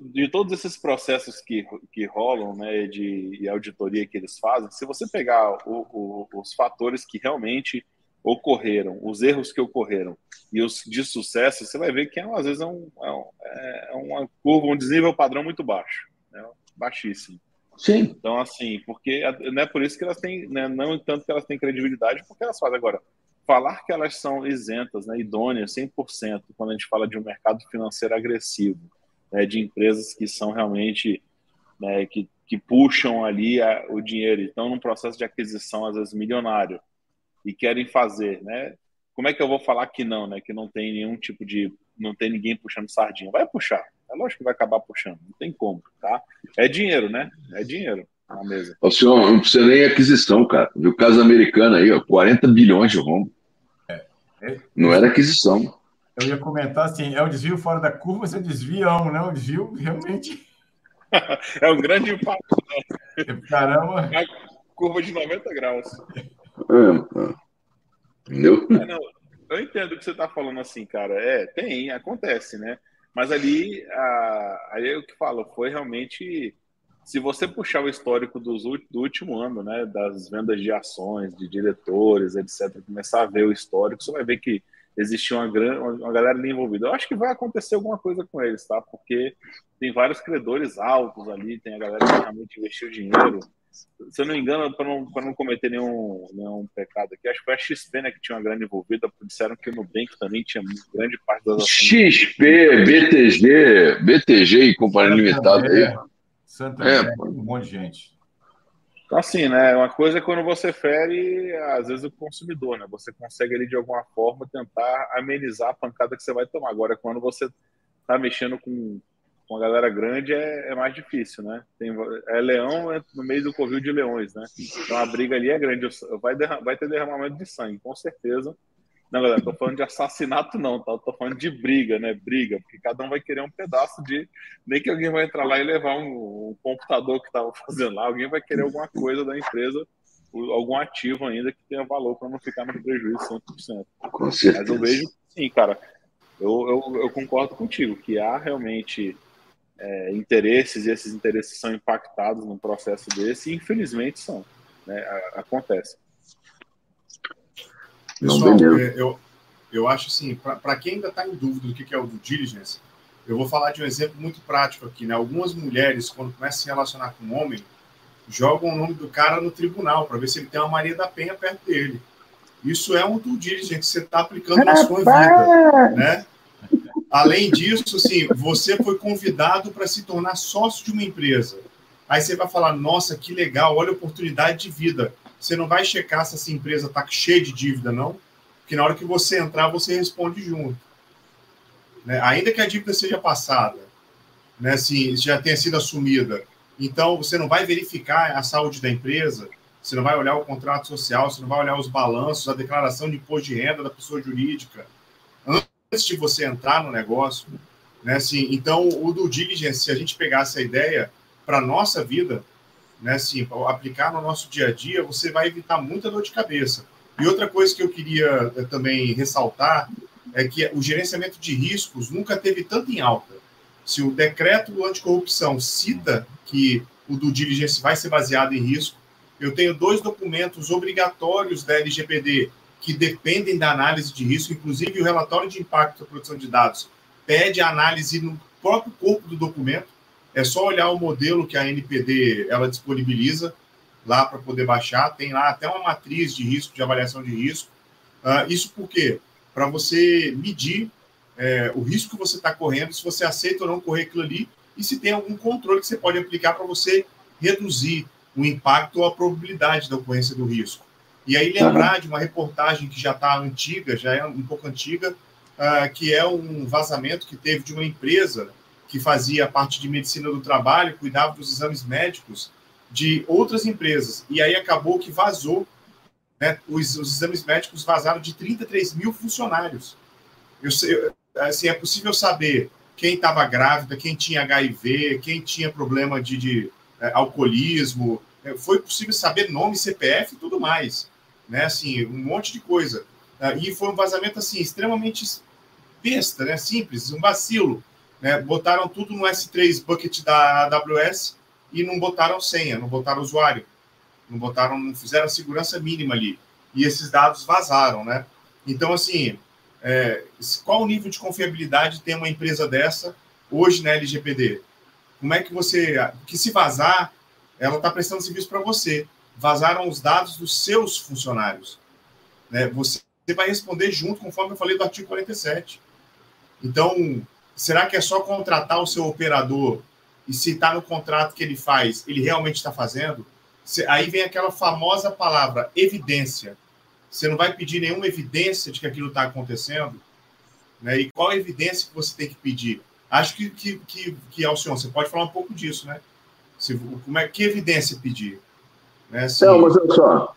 de todos esses processos que, que rolam, né, de, auditoria que eles fazem, se você pegar o, o, os fatores que realmente ocorreram, os erros que ocorreram e os de sucesso, você vai ver que às vezes é, um, é, um, é uma curva, um desnível padrão muito baixo, né, baixíssimo. Sim. Então, assim, porque não é por isso que elas têm, né, não tanto que elas têm credibilidade, porque elas fazem agora. Falar que elas são isentas, né, idôneas 100%, quando a gente fala de um mercado financeiro agressivo, né, de empresas que são realmente né, que, que puxam ali a, o dinheiro, estão num processo de aquisição às vezes milionário e querem fazer, né? Como é que eu vou falar que não, né? Que não tem nenhum tipo de, não tem ninguém puxando sardinha. Vai puxar, é lógico que vai acabar puxando, não tem como, tá? É dinheiro, né? É dinheiro na mesa. O senhor não precisa nem aquisição, cara. Viu o caso americano aí, ó, 40 bilhões de rombo. É. É. Não era aquisição. Eu ia comentar assim, é um desvio fora da curva, mas é um desvião, né? Um desvio realmente. é um grande impacto. Né? Caramba! É curva de 90 graus. É, é. Entendeu? É, não, eu entendo o que você está falando assim, cara. É, tem, acontece, né? Mas ali, a, aí é o que falo, foi realmente. Se você puxar o histórico dos, do último ano, né, das vendas de ações, de diretores, etc., começar a ver o histórico, você vai ver que existia uma, grande, uma galera ali envolvida. Eu acho que vai acontecer alguma coisa com eles, tá? Porque tem vários credores altos ali, tem a galera que realmente investiu dinheiro. Se eu não me engano, para não, não cometer nenhum, nenhum pecado aqui, acho que foi a XP né, que tinha uma grande envolvida, disseram que o Nubank também tinha grande parte das ações. XP, BTG, BTG e Companhia Limitada aí. Santa é, um monte de gente. Assim, né? Uma coisa é quando você fere, às vezes, o consumidor, né? Você consegue ali, de alguma forma, tentar amenizar a pancada que você vai tomar. Agora, quando você tá mexendo com, com a galera grande, é, é mais difícil, né? Tem, é leão é no meio do covil de leões, né? Então, a briga ali é grande. Vai, vai ter derramamento de sangue, com certeza. Não, galera, tô falando de assassinato, não, tá? Tô falando de briga, né? Briga, porque cada um vai querer um pedaço de. Nem que alguém vai entrar lá e levar um, um computador que tava fazendo lá, alguém vai querer alguma coisa da empresa, algum ativo ainda que tenha valor para não ficar no prejuízo 100%. Com certeza. Mas eu vejo, sim, cara, eu, eu, eu concordo contigo que há realmente é, interesses e esses interesses são impactados num processo desse, e infelizmente são, né? Acontece. Pessoal, é, eu, eu acho assim, para quem ainda está em dúvida do que é o due diligence, eu vou falar de um exemplo muito prático aqui. Né? Algumas mulheres, quando começam a se relacionar com um homem, jogam o nome do cara no tribunal para ver se ele tem uma Maria da Penha perto dele. Isso é um due diligence que você está aplicando na sua vida. Né? Além disso, assim, você foi convidado para se tornar sócio de uma empresa. Aí você vai falar, nossa, que legal, olha a oportunidade de vida você não vai checar se essa empresa está cheia de dívida, não, porque na hora que você entrar, você responde junto. Né? Ainda que a dívida seja passada, né? assim, já tenha sido assumida, então você não vai verificar a saúde da empresa, você não vai olhar o contrato social, você não vai olhar os balanços, a declaração de imposto de renda da pessoa jurídica, antes de você entrar no negócio. Né? Assim, então, o do diligence, se a gente pegasse a ideia para nossa vida, né, assim, aplicar no nosso dia a dia, você vai evitar muita dor de cabeça. E outra coisa que eu queria eh, também ressaltar é que o gerenciamento de riscos nunca teve tanto em alta. Se o decreto anticorrupção cita que o do diligence vai ser baseado em risco, eu tenho dois documentos obrigatórios da LGPD que dependem da análise de risco, inclusive o relatório de impacto da produção de dados pede análise no próprio corpo do documento. É só olhar o modelo que a NPD ela disponibiliza lá para poder baixar. Tem lá até uma matriz de risco, de avaliação de risco. Uh, isso por quê? Para você medir é, o risco que você está correndo, se você aceita ou não correr aquilo ali, e se tem algum controle que você pode aplicar para você reduzir o impacto ou a probabilidade da ocorrência do risco. E aí lembrar de uma reportagem que já está antiga, já é um pouco antiga, uh, que é um vazamento que teve de uma empresa que fazia parte de medicina do trabalho, cuidava dos exames médicos de outras empresas. E aí acabou que vazou, né, os, os exames médicos vazaram de 33 mil funcionários. Eu, assim, é possível saber quem estava grávida, quem tinha HIV, quem tinha problema de, de é, alcoolismo. É, foi possível saber nome, CPF e tudo mais. Né? Assim, um monte de coisa. Uh, e foi um vazamento assim, extremamente besta, né? simples, um vacilo né, botaram tudo no S3 bucket da AWS e não botaram senha, não botaram usuário, não botaram, não fizeram a segurança mínima ali. E esses dados vazaram, né? Então, assim, é, qual o nível de confiabilidade tem uma empresa dessa hoje na LGPD? Como é que você. Que se vazar, ela está prestando serviço para você. Vazaram os dados dos seus funcionários. Né? Você vai responder junto, conforme eu falei do artigo 47. Então, será que é só contratar o seu operador e se está no contrato que ele faz, ele realmente está fazendo? Aí vem aquela famosa palavra evidência. Você não vai pedir nenhuma evidência de que aquilo está acontecendo? Né? E qual a evidência que você tem que pedir? Acho que, que, que, que você pode falar um pouco disso, né? Se, como é, que evidência pedir? Né? Se... Não, mas olha só,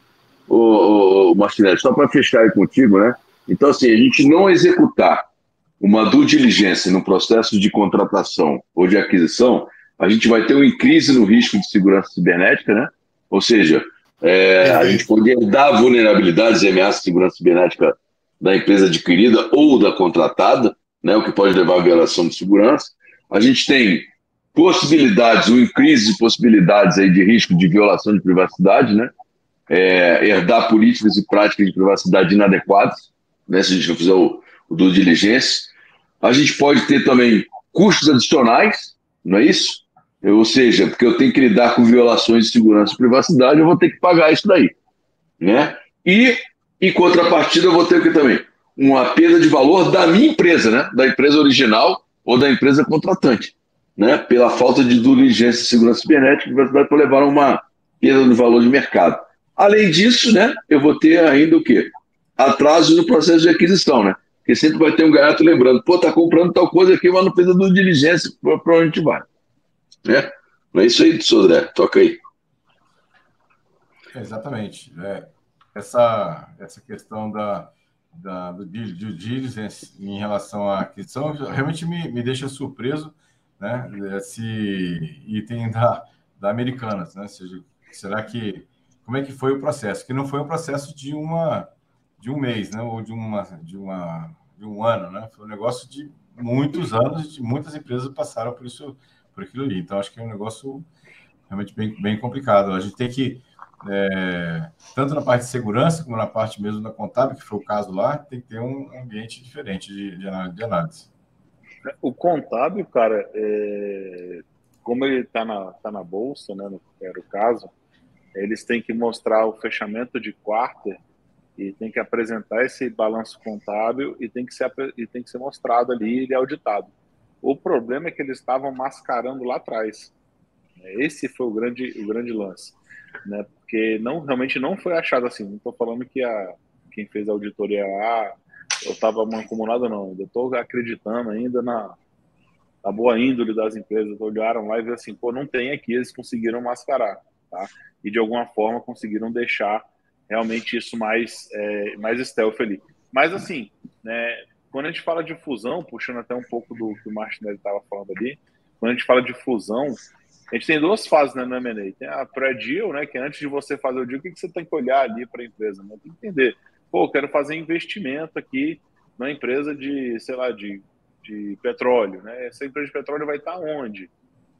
o, o Martinelli, só para fechar aí contigo, né? Então, assim, a gente não executar uma due diligência no processo de contratação ou de aquisição, a gente vai ter uma crise no risco de segurança cibernética, né? Ou seja, é, a gente poder dar vulnerabilidades e ameaças de segurança cibernética da empresa adquirida ou da contratada, né, o que pode levar à violação de segurança. A gente tem possibilidades, um crise de possibilidades aí de risco de violação de privacidade, né? É, herdar políticas e práticas de privacidade inadequadas, né, se a gente não fizer o, o due diligência. A gente pode ter também custos adicionais, não é isso? Ou seja, porque eu tenho que lidar com violações de segurança e privacidade, eu vou ter que pagar isso daí. Né? E, em contrapartida, eu vou ter que também uma perda de valor da minha empresa, né? da empresa original ou da empresa contratante, né? pela falta de diligência de segurança cibernética, vai levar a uma perda de valor de mercado. Além disso, né, eu vou ter ainda o quê? Atraso no processo de aquisição, né? Porque sempre vai ter um gaiato lembrando, pô, tá comprando tal coisa aqui, mas não fez a diligência para onde a gente vai. Né? Não é isso aí, Sodré. Toca aí. É, exatamente. É, essa, essa questão da, da, do due diligence em relação à aquisição realmente me, me deixa surpreso, né? Esse item da, da Americanas, né? Seja, será que como é que foi o processo? Que não foi um processo de uma de um mês, né? Ou de uma de uma de um ano, né? Foi um negócio de muitos anos, de muitas empresas passaram por isso por aquilo ali. Então, acho que é um negócio realmente bem, bem complicado. A gente tem que, é, tanto na parte de segurança, como na parte mesmo da contábil, que foi o caso lá, tem que ter um ambiente diferente de, de análise. O contábil, cara, é, como ele está na, tá na bolsa, né, no era o caso, eles têm que mostrar o fechamento de quarter e tem que apresentar esse balanço contábil e tem que ser, e tem que ser mostrado ali e auditado. O problema é que eles estavam mascarando lá atrás. Esse foi o grande, o grande lance, né? Porque não realmente não foi achado assim. Não estou falando que a quem fez a auditoria lá eu estava mancomunado não. Eu estou acreditando ainda na, na boa índole das empresas. Olharam lá e viram assim, pô, não tem aqui. Eles conseguiram mascarar, tá? E de alguma forma conseguiram deixar realmente isso mais é, mais stealth ali. Mas assim, né? Quando a gente fala de fusão, puxando até um pouco do que o Martinelli estava falando ali, quando a gente fala de fusão, a gente tem duas fases né, no M&A. Tem a pré-deal, né, que é antes de você fazer o deal, o que, que você tem que olhar ali para a empresa? Né? Tem que entender, pô, quero fazer investimento aqui na empresa de, sei lá, de, de petróleo. Né? Essa empresa de petróleo vai estar onde?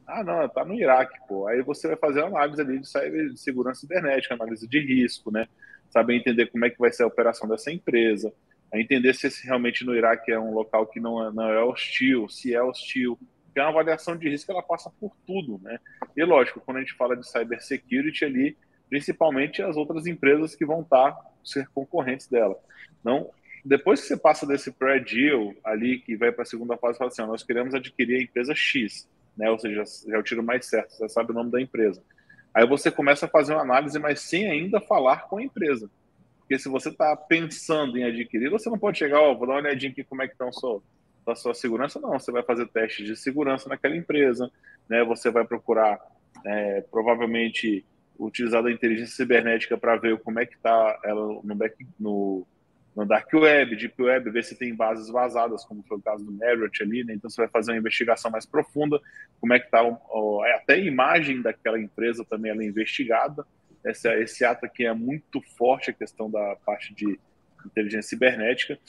Ah, não, está no Iraque, pô. Aí você vai fazer análise ali de segurança cibernética, análise de risco, né? Saber entender como é que vai ser a operação dessa empresa a entender se esse realmente no Iraque é um local que não é, não é hostil, se é hostil, porque é uma avaliação de risco ela passa por tudo, né? E lógico, quando a gente fala de cybersecurity ali, principalmente as outras empresas que vão estar ser concorrentes dela. Não, depois que você passa desse pré-deal ali que vai para a segunda fase, fala assim, ó, nós queremos adquirir a empresa X, né? Ou seja, já é o tiro mais certo, você sabe o nome da empresa. Aí você começa a fazer uma análise, mas sem ainda falar com a empresa. Porque se você está pensando em adquirir, você não pode chegar, ó, oh, vou dar uma olhadinha aqui como é que estão sua, a sua segurança. Não, você vai fazer testes de segurança naquela empresa, né? Você vai procurar, é, provavelmente, utilizar a inteligência cibernética para ver como é que está ela no, back, no, no Dark Web, Deep Web, ver se tem bases vazadas, como foi o caso do Marriott ali, né? Então você vai fazer uma investigação mais profunda, como é que está, até a imagem daquela empresa também ela é investigada, esse, esse ato aqui é muito forte, a questão da parte de inteligência cibernética.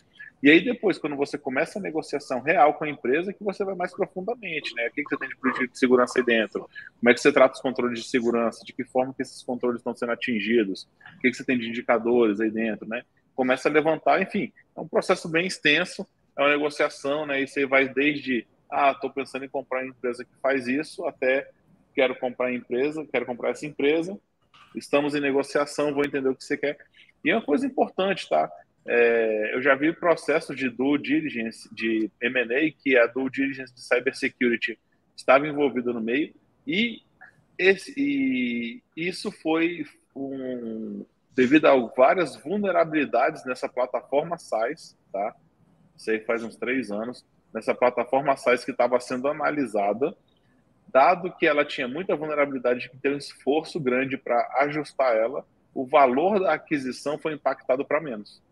E aí depois, quando você começa a negociação real com a empresa, que você vai mais profundamente, né? O que, que você tem de política de segurança aí dentro? Como é que você trata os controles de segurança? De que forma que esses controles estão sendo atingidos? O que, que você tem de indicadores aí dentro, né? Começa a levantar, enfim, é um processo bem extenso, é uma negociação, né? E você vai desde, ah, estou pensando em comprar uma empresa que faz isso, até quero comprar a empresa, quero comprar essa empresa, estamos em negociação, vou entender o que você quer. E é uma coisa importante, tá? É, eu já vi processos de due diligence de M&A, que é a due diligence de cybersecurity, estava envolvido no meio, e, esse, e isso foi um, devido a várias vulnerabilidades nessa plataforma SAIS, tá? Isso aí faz uns três anos, nessa plataforma SAIS que estava sendo analisada, dado que ela tinha muita vulnerabilidade, que tem um esforço grande para ajustar ela, o valor da aquisição foi impactado para menos.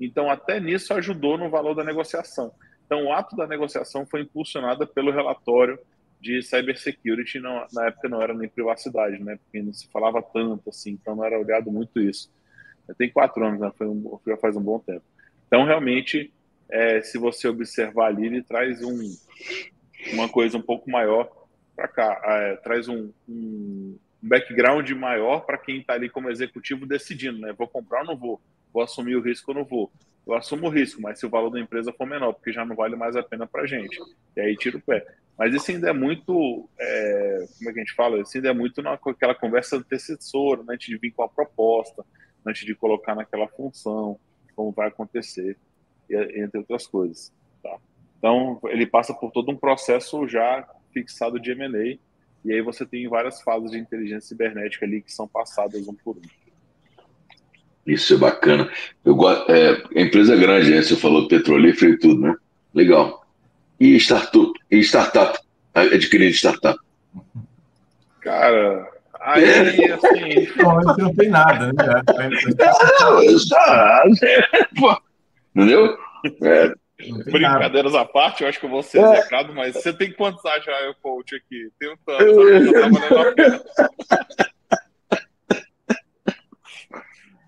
Então, até nisso ajudou no valor da negociação. Então, o ato da negociação foi impulsionado pelo relatório de cybersecurity, não, na época não era nem privacidade, né? Porque não se falava tanto assim, então não era olhado muito isso. Tem quatro anos, né? Um, já faz um bom tempo. Então, realmente, é, se você observar ali, ele traz um, uma coisa um pouco maior para cá, é, traz um, um background maior para quem está ali como executivo decidindo, né? Vou comprar ou não vou? vou assumir o risco ou não vou. Eu assumo o risco, mas se o valor da empresa for menor, porque já não vale mais a pena para gente. E aí tira o pé. Mas isso ainda é muito, é, como é que a gente fala? Isso ainda é muito naquela conversa antecessora, né, antes de vir com a proposta, antes de colocar naquela função, como vai acontecer, entre outras coisas. Tá? Então, ele passa por todo um processo já fixado de M&A, e aí você tem várias fases de inteligência cibernética ali que são passadas um por um. Isso é bacana. Eu é, empresa é grande, né? Você falou petrolífero e tudo, né? Legal. E startup? E startup? Adquirir startup? Cara, aí é. assim. Não, não tem nada, né? Não, isso pô, Entendeu? É. Brincadeiras à parte, eu acho que eu vou ser é. execrado, mas você tem quantos anos já, eu coach aqui? Tenho tantos, eu... tá valendo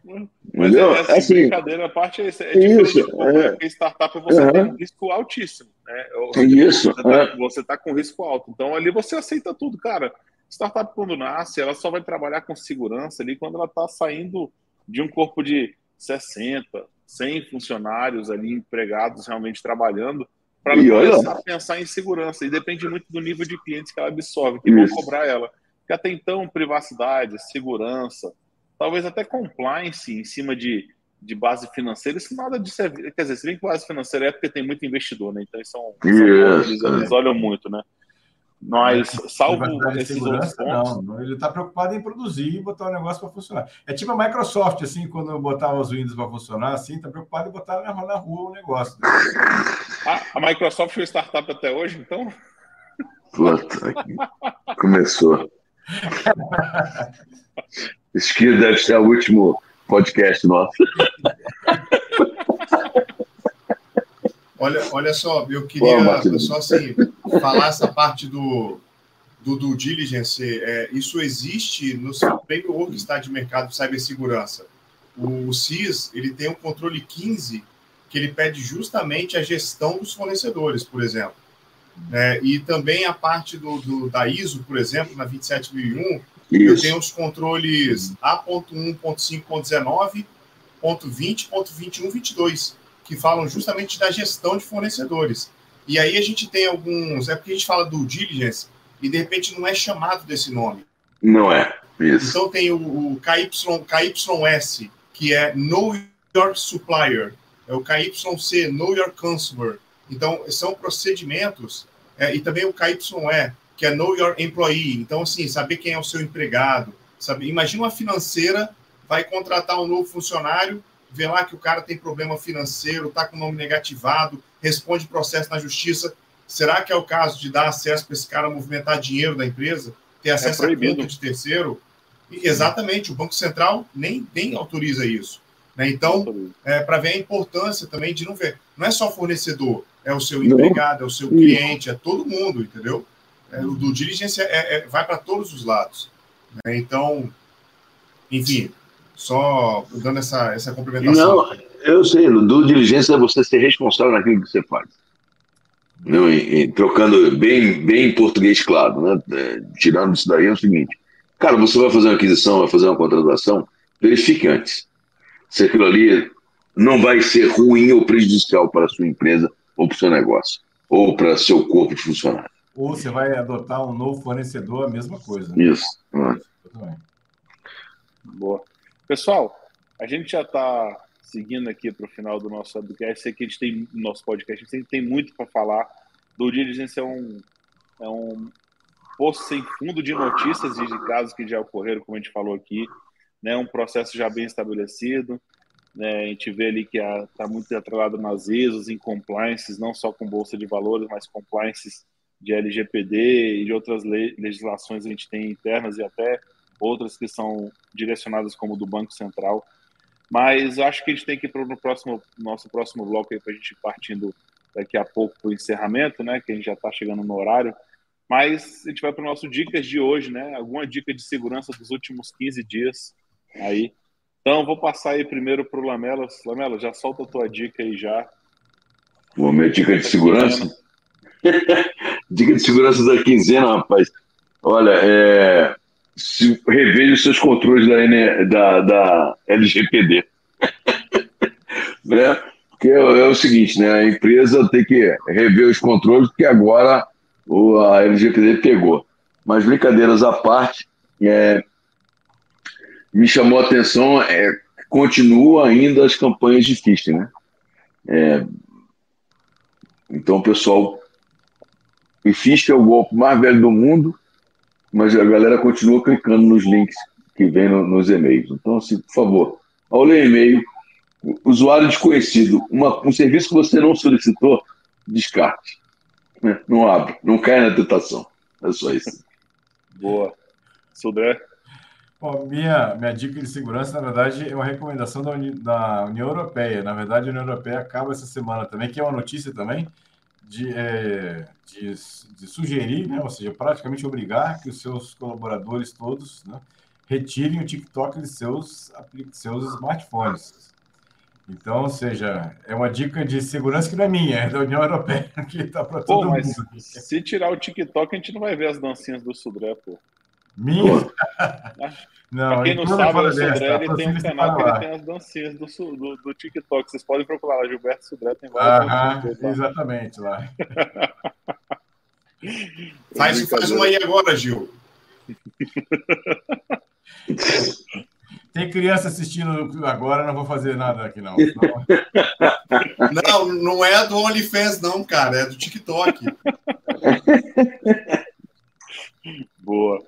a Mas é, assim, assim, brincadeira a parte é, é. Isso, é. Porque startup você uhum. tem um risco altíssimo. Né? Isso. Você está é. tá com risco alto. Então ali você aceita tudo, cara. Startup, quando nasce, ela só vai trabalhar com segurança ali quando ela está saindo de um corpo de 60, 100 funcionários ali empregados realmente trabalhando para começar a pensar em segurança. E depende muito do nível de clientes que ela absorve, que Isso. vão cobrar ela. Porque até então, privacidade, segurança, talvez até compliance em cima de, de base financeira, isso nada de servir. Quer dizer, se bem que base financeira é porque tem muito investidor, né? Então são, são eles, eles, olham muito, né? Mas, salvo esses outros pontos. Não, ele está preocupado em produzir e botar o negócio para funcionar. É tipo a Microsoft, assim, quando eu botava os Windows para funcionar, assim, está preocupado em botar na, na rua o negócio. Né? A, a Microsoft foi startup até hoje, então? Puta, começou. Esse aqui deve ser o último podcast nosso. Olha, olha só, eu queria só assim, falar essa parte do, do due diligence. É, isso existe no framework está de mercado de cibersegurança. O CIS ele tem um controle 15 que ele pede justamente a gestão dos fornecedores, por exemplo. É, e também a parte do, do, da ISO, por exemplo, na 27001, isso. Eu tenho os controles A.1.5.19, .20, .21, 22, que falam justamente da gestão de fornecedores. E aí a gente tem alguns... É porque a gente fala do diligence e, de repente, não é chamado desse nome. Não é, isso. Então tem o, o KY, KYS, que é Know Your Supplier. É o KYC, Know Your Consumer. Então, são procedimentos. É, e também o KYE, que é Know Your Employee. Então, assim, saber quem é o seu empregado. Sabe? Imagina uma financeira vai contratar um novo funcionário, vê lá que o cara tem problema financeiro, está com o nome negativado, responde processo na justiça. Será que é o caso de dar acesso para esse cara movimentar dinheiro da empresa, ter acesso é a conta de terceiro? E, exatamente, o Banco Central nem, nem autoriza isso. Né? Então, é, para ver a importância também de não ver. Não é só fornecedor, é o seu empregado, é o seu cliente, é todo mundo, entendeu? É, o do diligência é, é, vai para todos os lados. Né? Então, enfim, só dando essa, essa complementação. Não, Eu sei, do diligência é você ser responsável naquilo que você faz. Não, e, e, trocando bem, bem em português claro, né? É, tirando isso daí é o seguinte. Cara, você vai fazer uma aquisição, vai fazer uma contratação, verifique antes. Se aquilo ali não vai ser ruim ou prejudicial para a sua empresa ou para o seu negócio, ou para seu corpo de funcionário. Ou você vai adotar um novo fornecedor, a mesma coisa. Né? Isso. Boa. Pessoal, a gente já está seguindo aqui para o final do nosso podcast. Sei que a gente tem no nosso podcast, a gente tem muito para falar. Do Diligência é um, é um poço sem fundo de notícias e de casos que já ocorreram, como a gente falou aqui. Né, um processo já bem estabelecido. Né, a gente vê ali que está muito atrelado nas ISOs, em compliances, não só com Bolsa de Valores, mas compliances de LGPD e de outras legislações a gente tem internas e até outras que são direcionadas como do Banco Central. Mas acho que a gente tem que ir para o próximo, nosso próximo bloco para a gente ir partindo daqui a pouco para o encerramento, né? Que a gente já está chegando no horário. Mas a gente vai para o nosso dicas de hoje, né? Alguma dica de segurança dos últimos 15 dias aí. Então, vou passar aí primeiro para o Lamela. Lamela, já solta a tua dica aí já. Boa, minha dica de segurança? dica de segurança da quinzena, rapaz. Olha, é, se, reveja os seus controles da, da, da LGPD. né? Porque é, é, o seguinte, né? A empresa tem que rever os controles, porque agora o, a LGPD pegou. Mas brincadeiras à parte, é, me chamou a atenção, é, continua ainda as campanhas de phishing, né? É, então, o pessoal, o phishing é o golpe mais velho do mundo, mas a galera continua clicando nos links que vem no, nos e-mails. Então, assim, por favor, ao ler e-mail, usuário desconhecido, uma, um serviço que você não solicitou, descarte. Né? Não abre, não cai na tentação. É só isso. Boa. Sudré? Bom, minha, minha dica de segurança, na verdade, é uma recomendação da, Uni, da União Europeia. Na verdade, a União Europeia acaba essa semana também, que é uma notícia também, de, é, de, de, sugerir, né, ou seja, praticamente obrigar que os seus colaboradores todos né, retirem o TikTok de seus, seus smartphones. Então, ou seja, é uma dica de segurança que não é minha, é da União Europeia, que está para todo mas mundo. Se tirar o TikTok, a gente não vai ver as dancinhas do Sudré, pô. Minha? Não, pra quem não sabe, o Sudré ele tem um canal que ele tem as dancinhas do, do, do, TikTok. Vocês podem procurar lá, Gilberto Sudré tem várias Aham, Exatamente, lá. faz, faz uma aí agora, Gil. Tem criança assistindo agora, não vou fazer nada aqui, não. Não, não é do OnlyFans, não, cara, é do TikTok. Boa.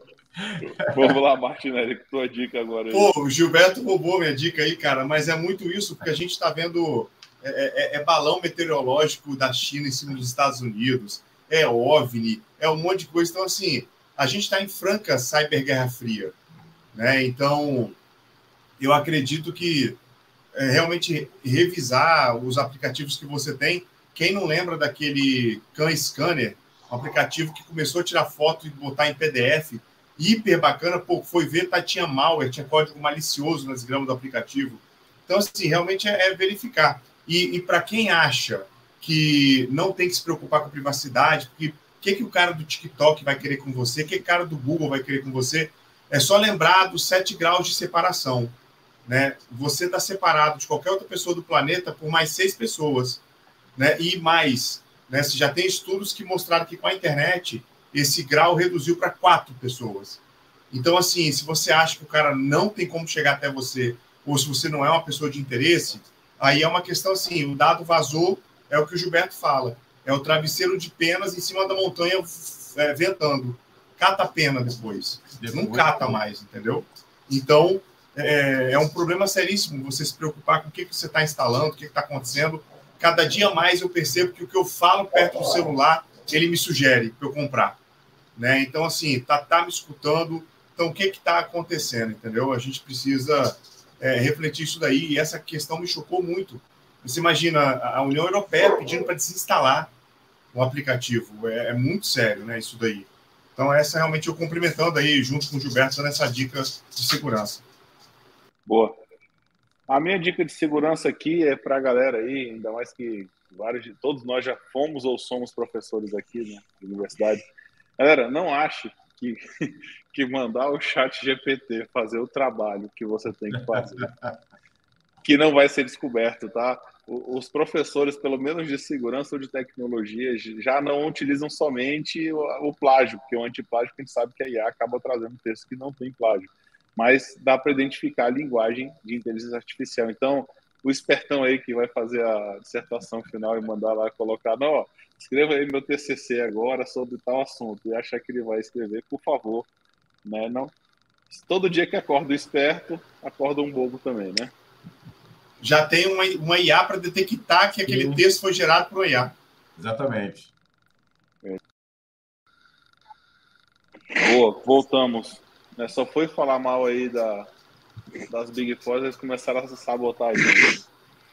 Vamos lá, Martinelli, tua dica agora. Pô, o Gilberto roubou minha dica aí, cara, mas é muito isso, porque a gente está vendo é, é, é, balão meteorológico da China em cima dos Estados Unidos, é OVNI, é um monte de coisa. Então, assim, a gente está em franca cyberguerra fria. Né? Então, eu acredito que é, realmente revisar os aplicativos que você tem. Quem não lembra daquele Can Scanner, um aplicativo que começou a tirar foto e botar em PDF hiper bacana, pô, foi ver, tá, tinha malware, tinha código malicioso nas gramas do aplicativo. Então, assim, realmente é, é verificar. E, e para quem acha que não tem que se preocupar com privacidade, porque o que, que o cara do TikTok vai querer com você, o que o cara do Google vai querer com você, é só lembrar dos sete graus de separação. Né? Você está separado de qualquer outra pessoa do planeta por mais seis pessoas. Né? E mais, né? Já tem estudos que mostraram que com a internet esse grau reduziu para quatro pessoas. Então, assim, se você acha que o cara não tem como chegar até você, ou se você não é uma pessoa de interesse, aí é uma questão assim: o dado vazou, é o que o Gilberto fala, é o travesseiro de penas em cima da montanha é, ventando. Cata a pena depois. Não cata mais, entendeu? Então, é, é, um problema seríssimo você se preocupar com o que, que você está instalando, o que está acontecendo. Cada dia mais eu percebo que o que eu falo perto do celular, ele me sugere para eu comprar. Né? Então, assim, tá, tá me escutando. Então, o que está acontecendo, entendeu? A gente precisa é, refletir isso daí. E essa questão me chocou muito. Você imagina a União Europeia pedindo para desinstalar um aplicativo. É, é, muito sério, né? Isso daí. Então, essa realmente eu cumprimentando aí, junto com o Gilberto, nessa dica de segurança. Boa. A minha dica de segurança aqui é para a galera aí, ainda mais que vários de todos nós já fomos ou somos professores aqui né, universidade. Galera, não ache que, que mandar o chat GPT fazer o trabalho que você tem que fazer, que não vai ser descoberto, tá? Os professores, pelo menos de segurança ou de tecnologia, já não utilizam somente o, plágio, porque o antiplágio gente sabe que a IA acaba trazendo texto que não tem plágio. Mas dá para identificar a linguagem de inteligência artificial. Então, o espertão aí que vai fazer a dissertação final e mandar lá colocar, não, ó, escreva aí meu TCC agora sobre tal assunto e achar que ele vai escrever, por favor, né? Não, todo dia que acorda o esperto, acorda um bobo também, né? Já tem uma, uma IA para detectar que aquele Sim. texto foi gerado por IA. Exatamente. É. Boa, voltamos. É, só foi falar mal aí da, das Big Four, eles começaram a sabotar a gente.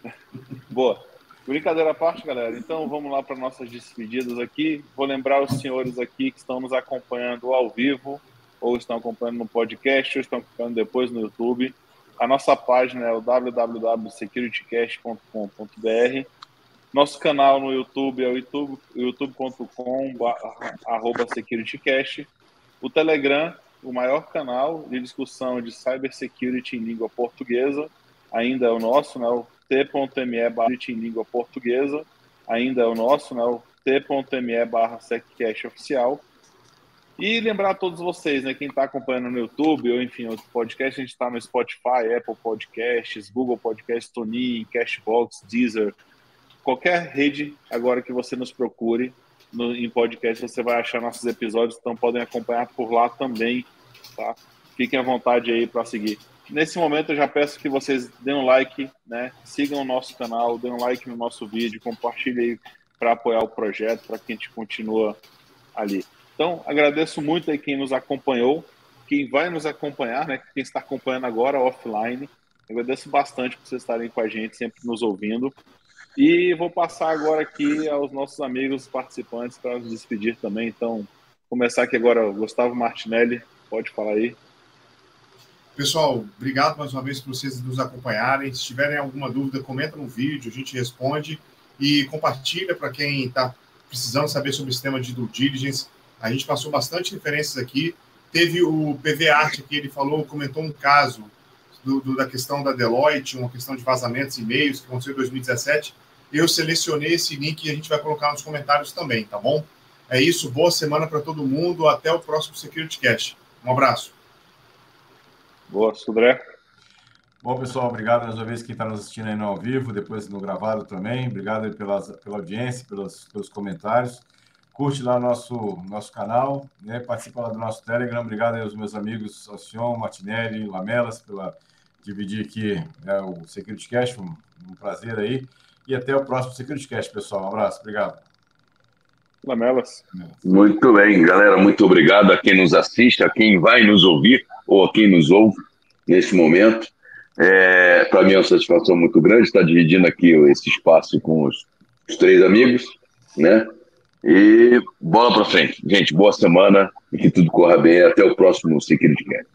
Boa. Brincadeira à parte, galera. Então vamos lá para nossas despedidas aqui. Vou lembrar os senhores aqui que estão nos acompanhando ao vivo, ou estão acompanhando no podcast, ou estão acompanhando depois no YouTube. A nossa página é o www.securitycast.com.br. Nosso canal no YouTube é o youtube.com securitycast. O Telegram o maior canal de discussão de cybersecurity em língua portuguesa, ainda é o nosso, né, t.me barra em língua portuguesa, ainda é o nosso, né, o t.me barra oficial. E lembrar a todos vocês, né, quem está acompanhando no YouTube ou enfim, outro podcast, a gente está no Spotify, Apple Podcasts, Google Podcasts, Tony, Cashbox, Deezer, qualquer rede agora que você nos procure, no, em podcast você vai achar nossos episódios, então podem acompanhar por lá também, tá? Fiquem à vontade aí para seguir. Nesse momento eu já peço que vocês deem um like, né? Sigam o nosso canal, deem um like no nosso vídeo, compartilhem para apoiar o projeto, para que a gente continue ali. Então, agradeço muito aí quem nos acompanhou, quem vai nos acompanhar, né? Quem está acompanhando agora offline. Agradeço bastante por vocês estarem com a gente, sempre nos ouvindo. E vou passar agora aqui aos nossos amigos participantes para nos despedir também. Então, começar aqui agora, Gustavo Martinelli, pode falar aí. Pessoal, obrigado mais uma vez por vocês nos acompanharem. Se tiverem alguma dúvida, comenta no vídeo, a gente responde e compartilha para quem está precisando saber sobre o sistema de due diligence. A gente passou bastante referências aqui. Teve o PV que ele falou, comentou um caso do, do, da questão da Deloitte, uma questão de vazamentos e e-mails que aconteceu em 2017 eu selecionei esse link e a gente vai colocar nos comentários também, tá bom? É isso, boa semana para todo mundo, até o próximo Security Cash. Um abraço. Boa, Sudré. Bom, pessoal, obrigado mais uma vez quem está nos assistindo aí no ao vivo, depois no gravado também. Obrigado pelas, pela audiência, pelos, pelos comentários. Curte lá nosso, nosso canal, né? participa lá do nosso Telegram. Obrigado aí aos meus amigos Alcion, Martinelli, Lamelas, pela dividir aqui né, o Security Cash. Um, um prazer aí e até o próximo SecurityCast, pessoal. Um abraço, obrigado. Lamelas. Muito bem, galera. Muito obrigado a quem nos assiste, a quem vai nos ouvir ou a quem nos ouve nesse momento. É, Para mim é uma satisfação muito grande estar dividindo aqui esse espaço com os, os três amigos, né? E bola para frente. Gente, boa semana e que tudo corra bem. Até o próximo Security Cast.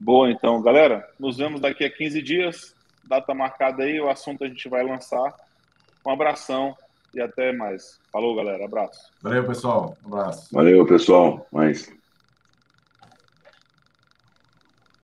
Boa, então, galera. Nos vemos daqui a 15 dias data marcada aí, o assunto a gente vai lançar. Um abração e até mais. Falou, galera. Abraço. Valeu, pessoal. Um abraço. Valeu, pessoal. Mais.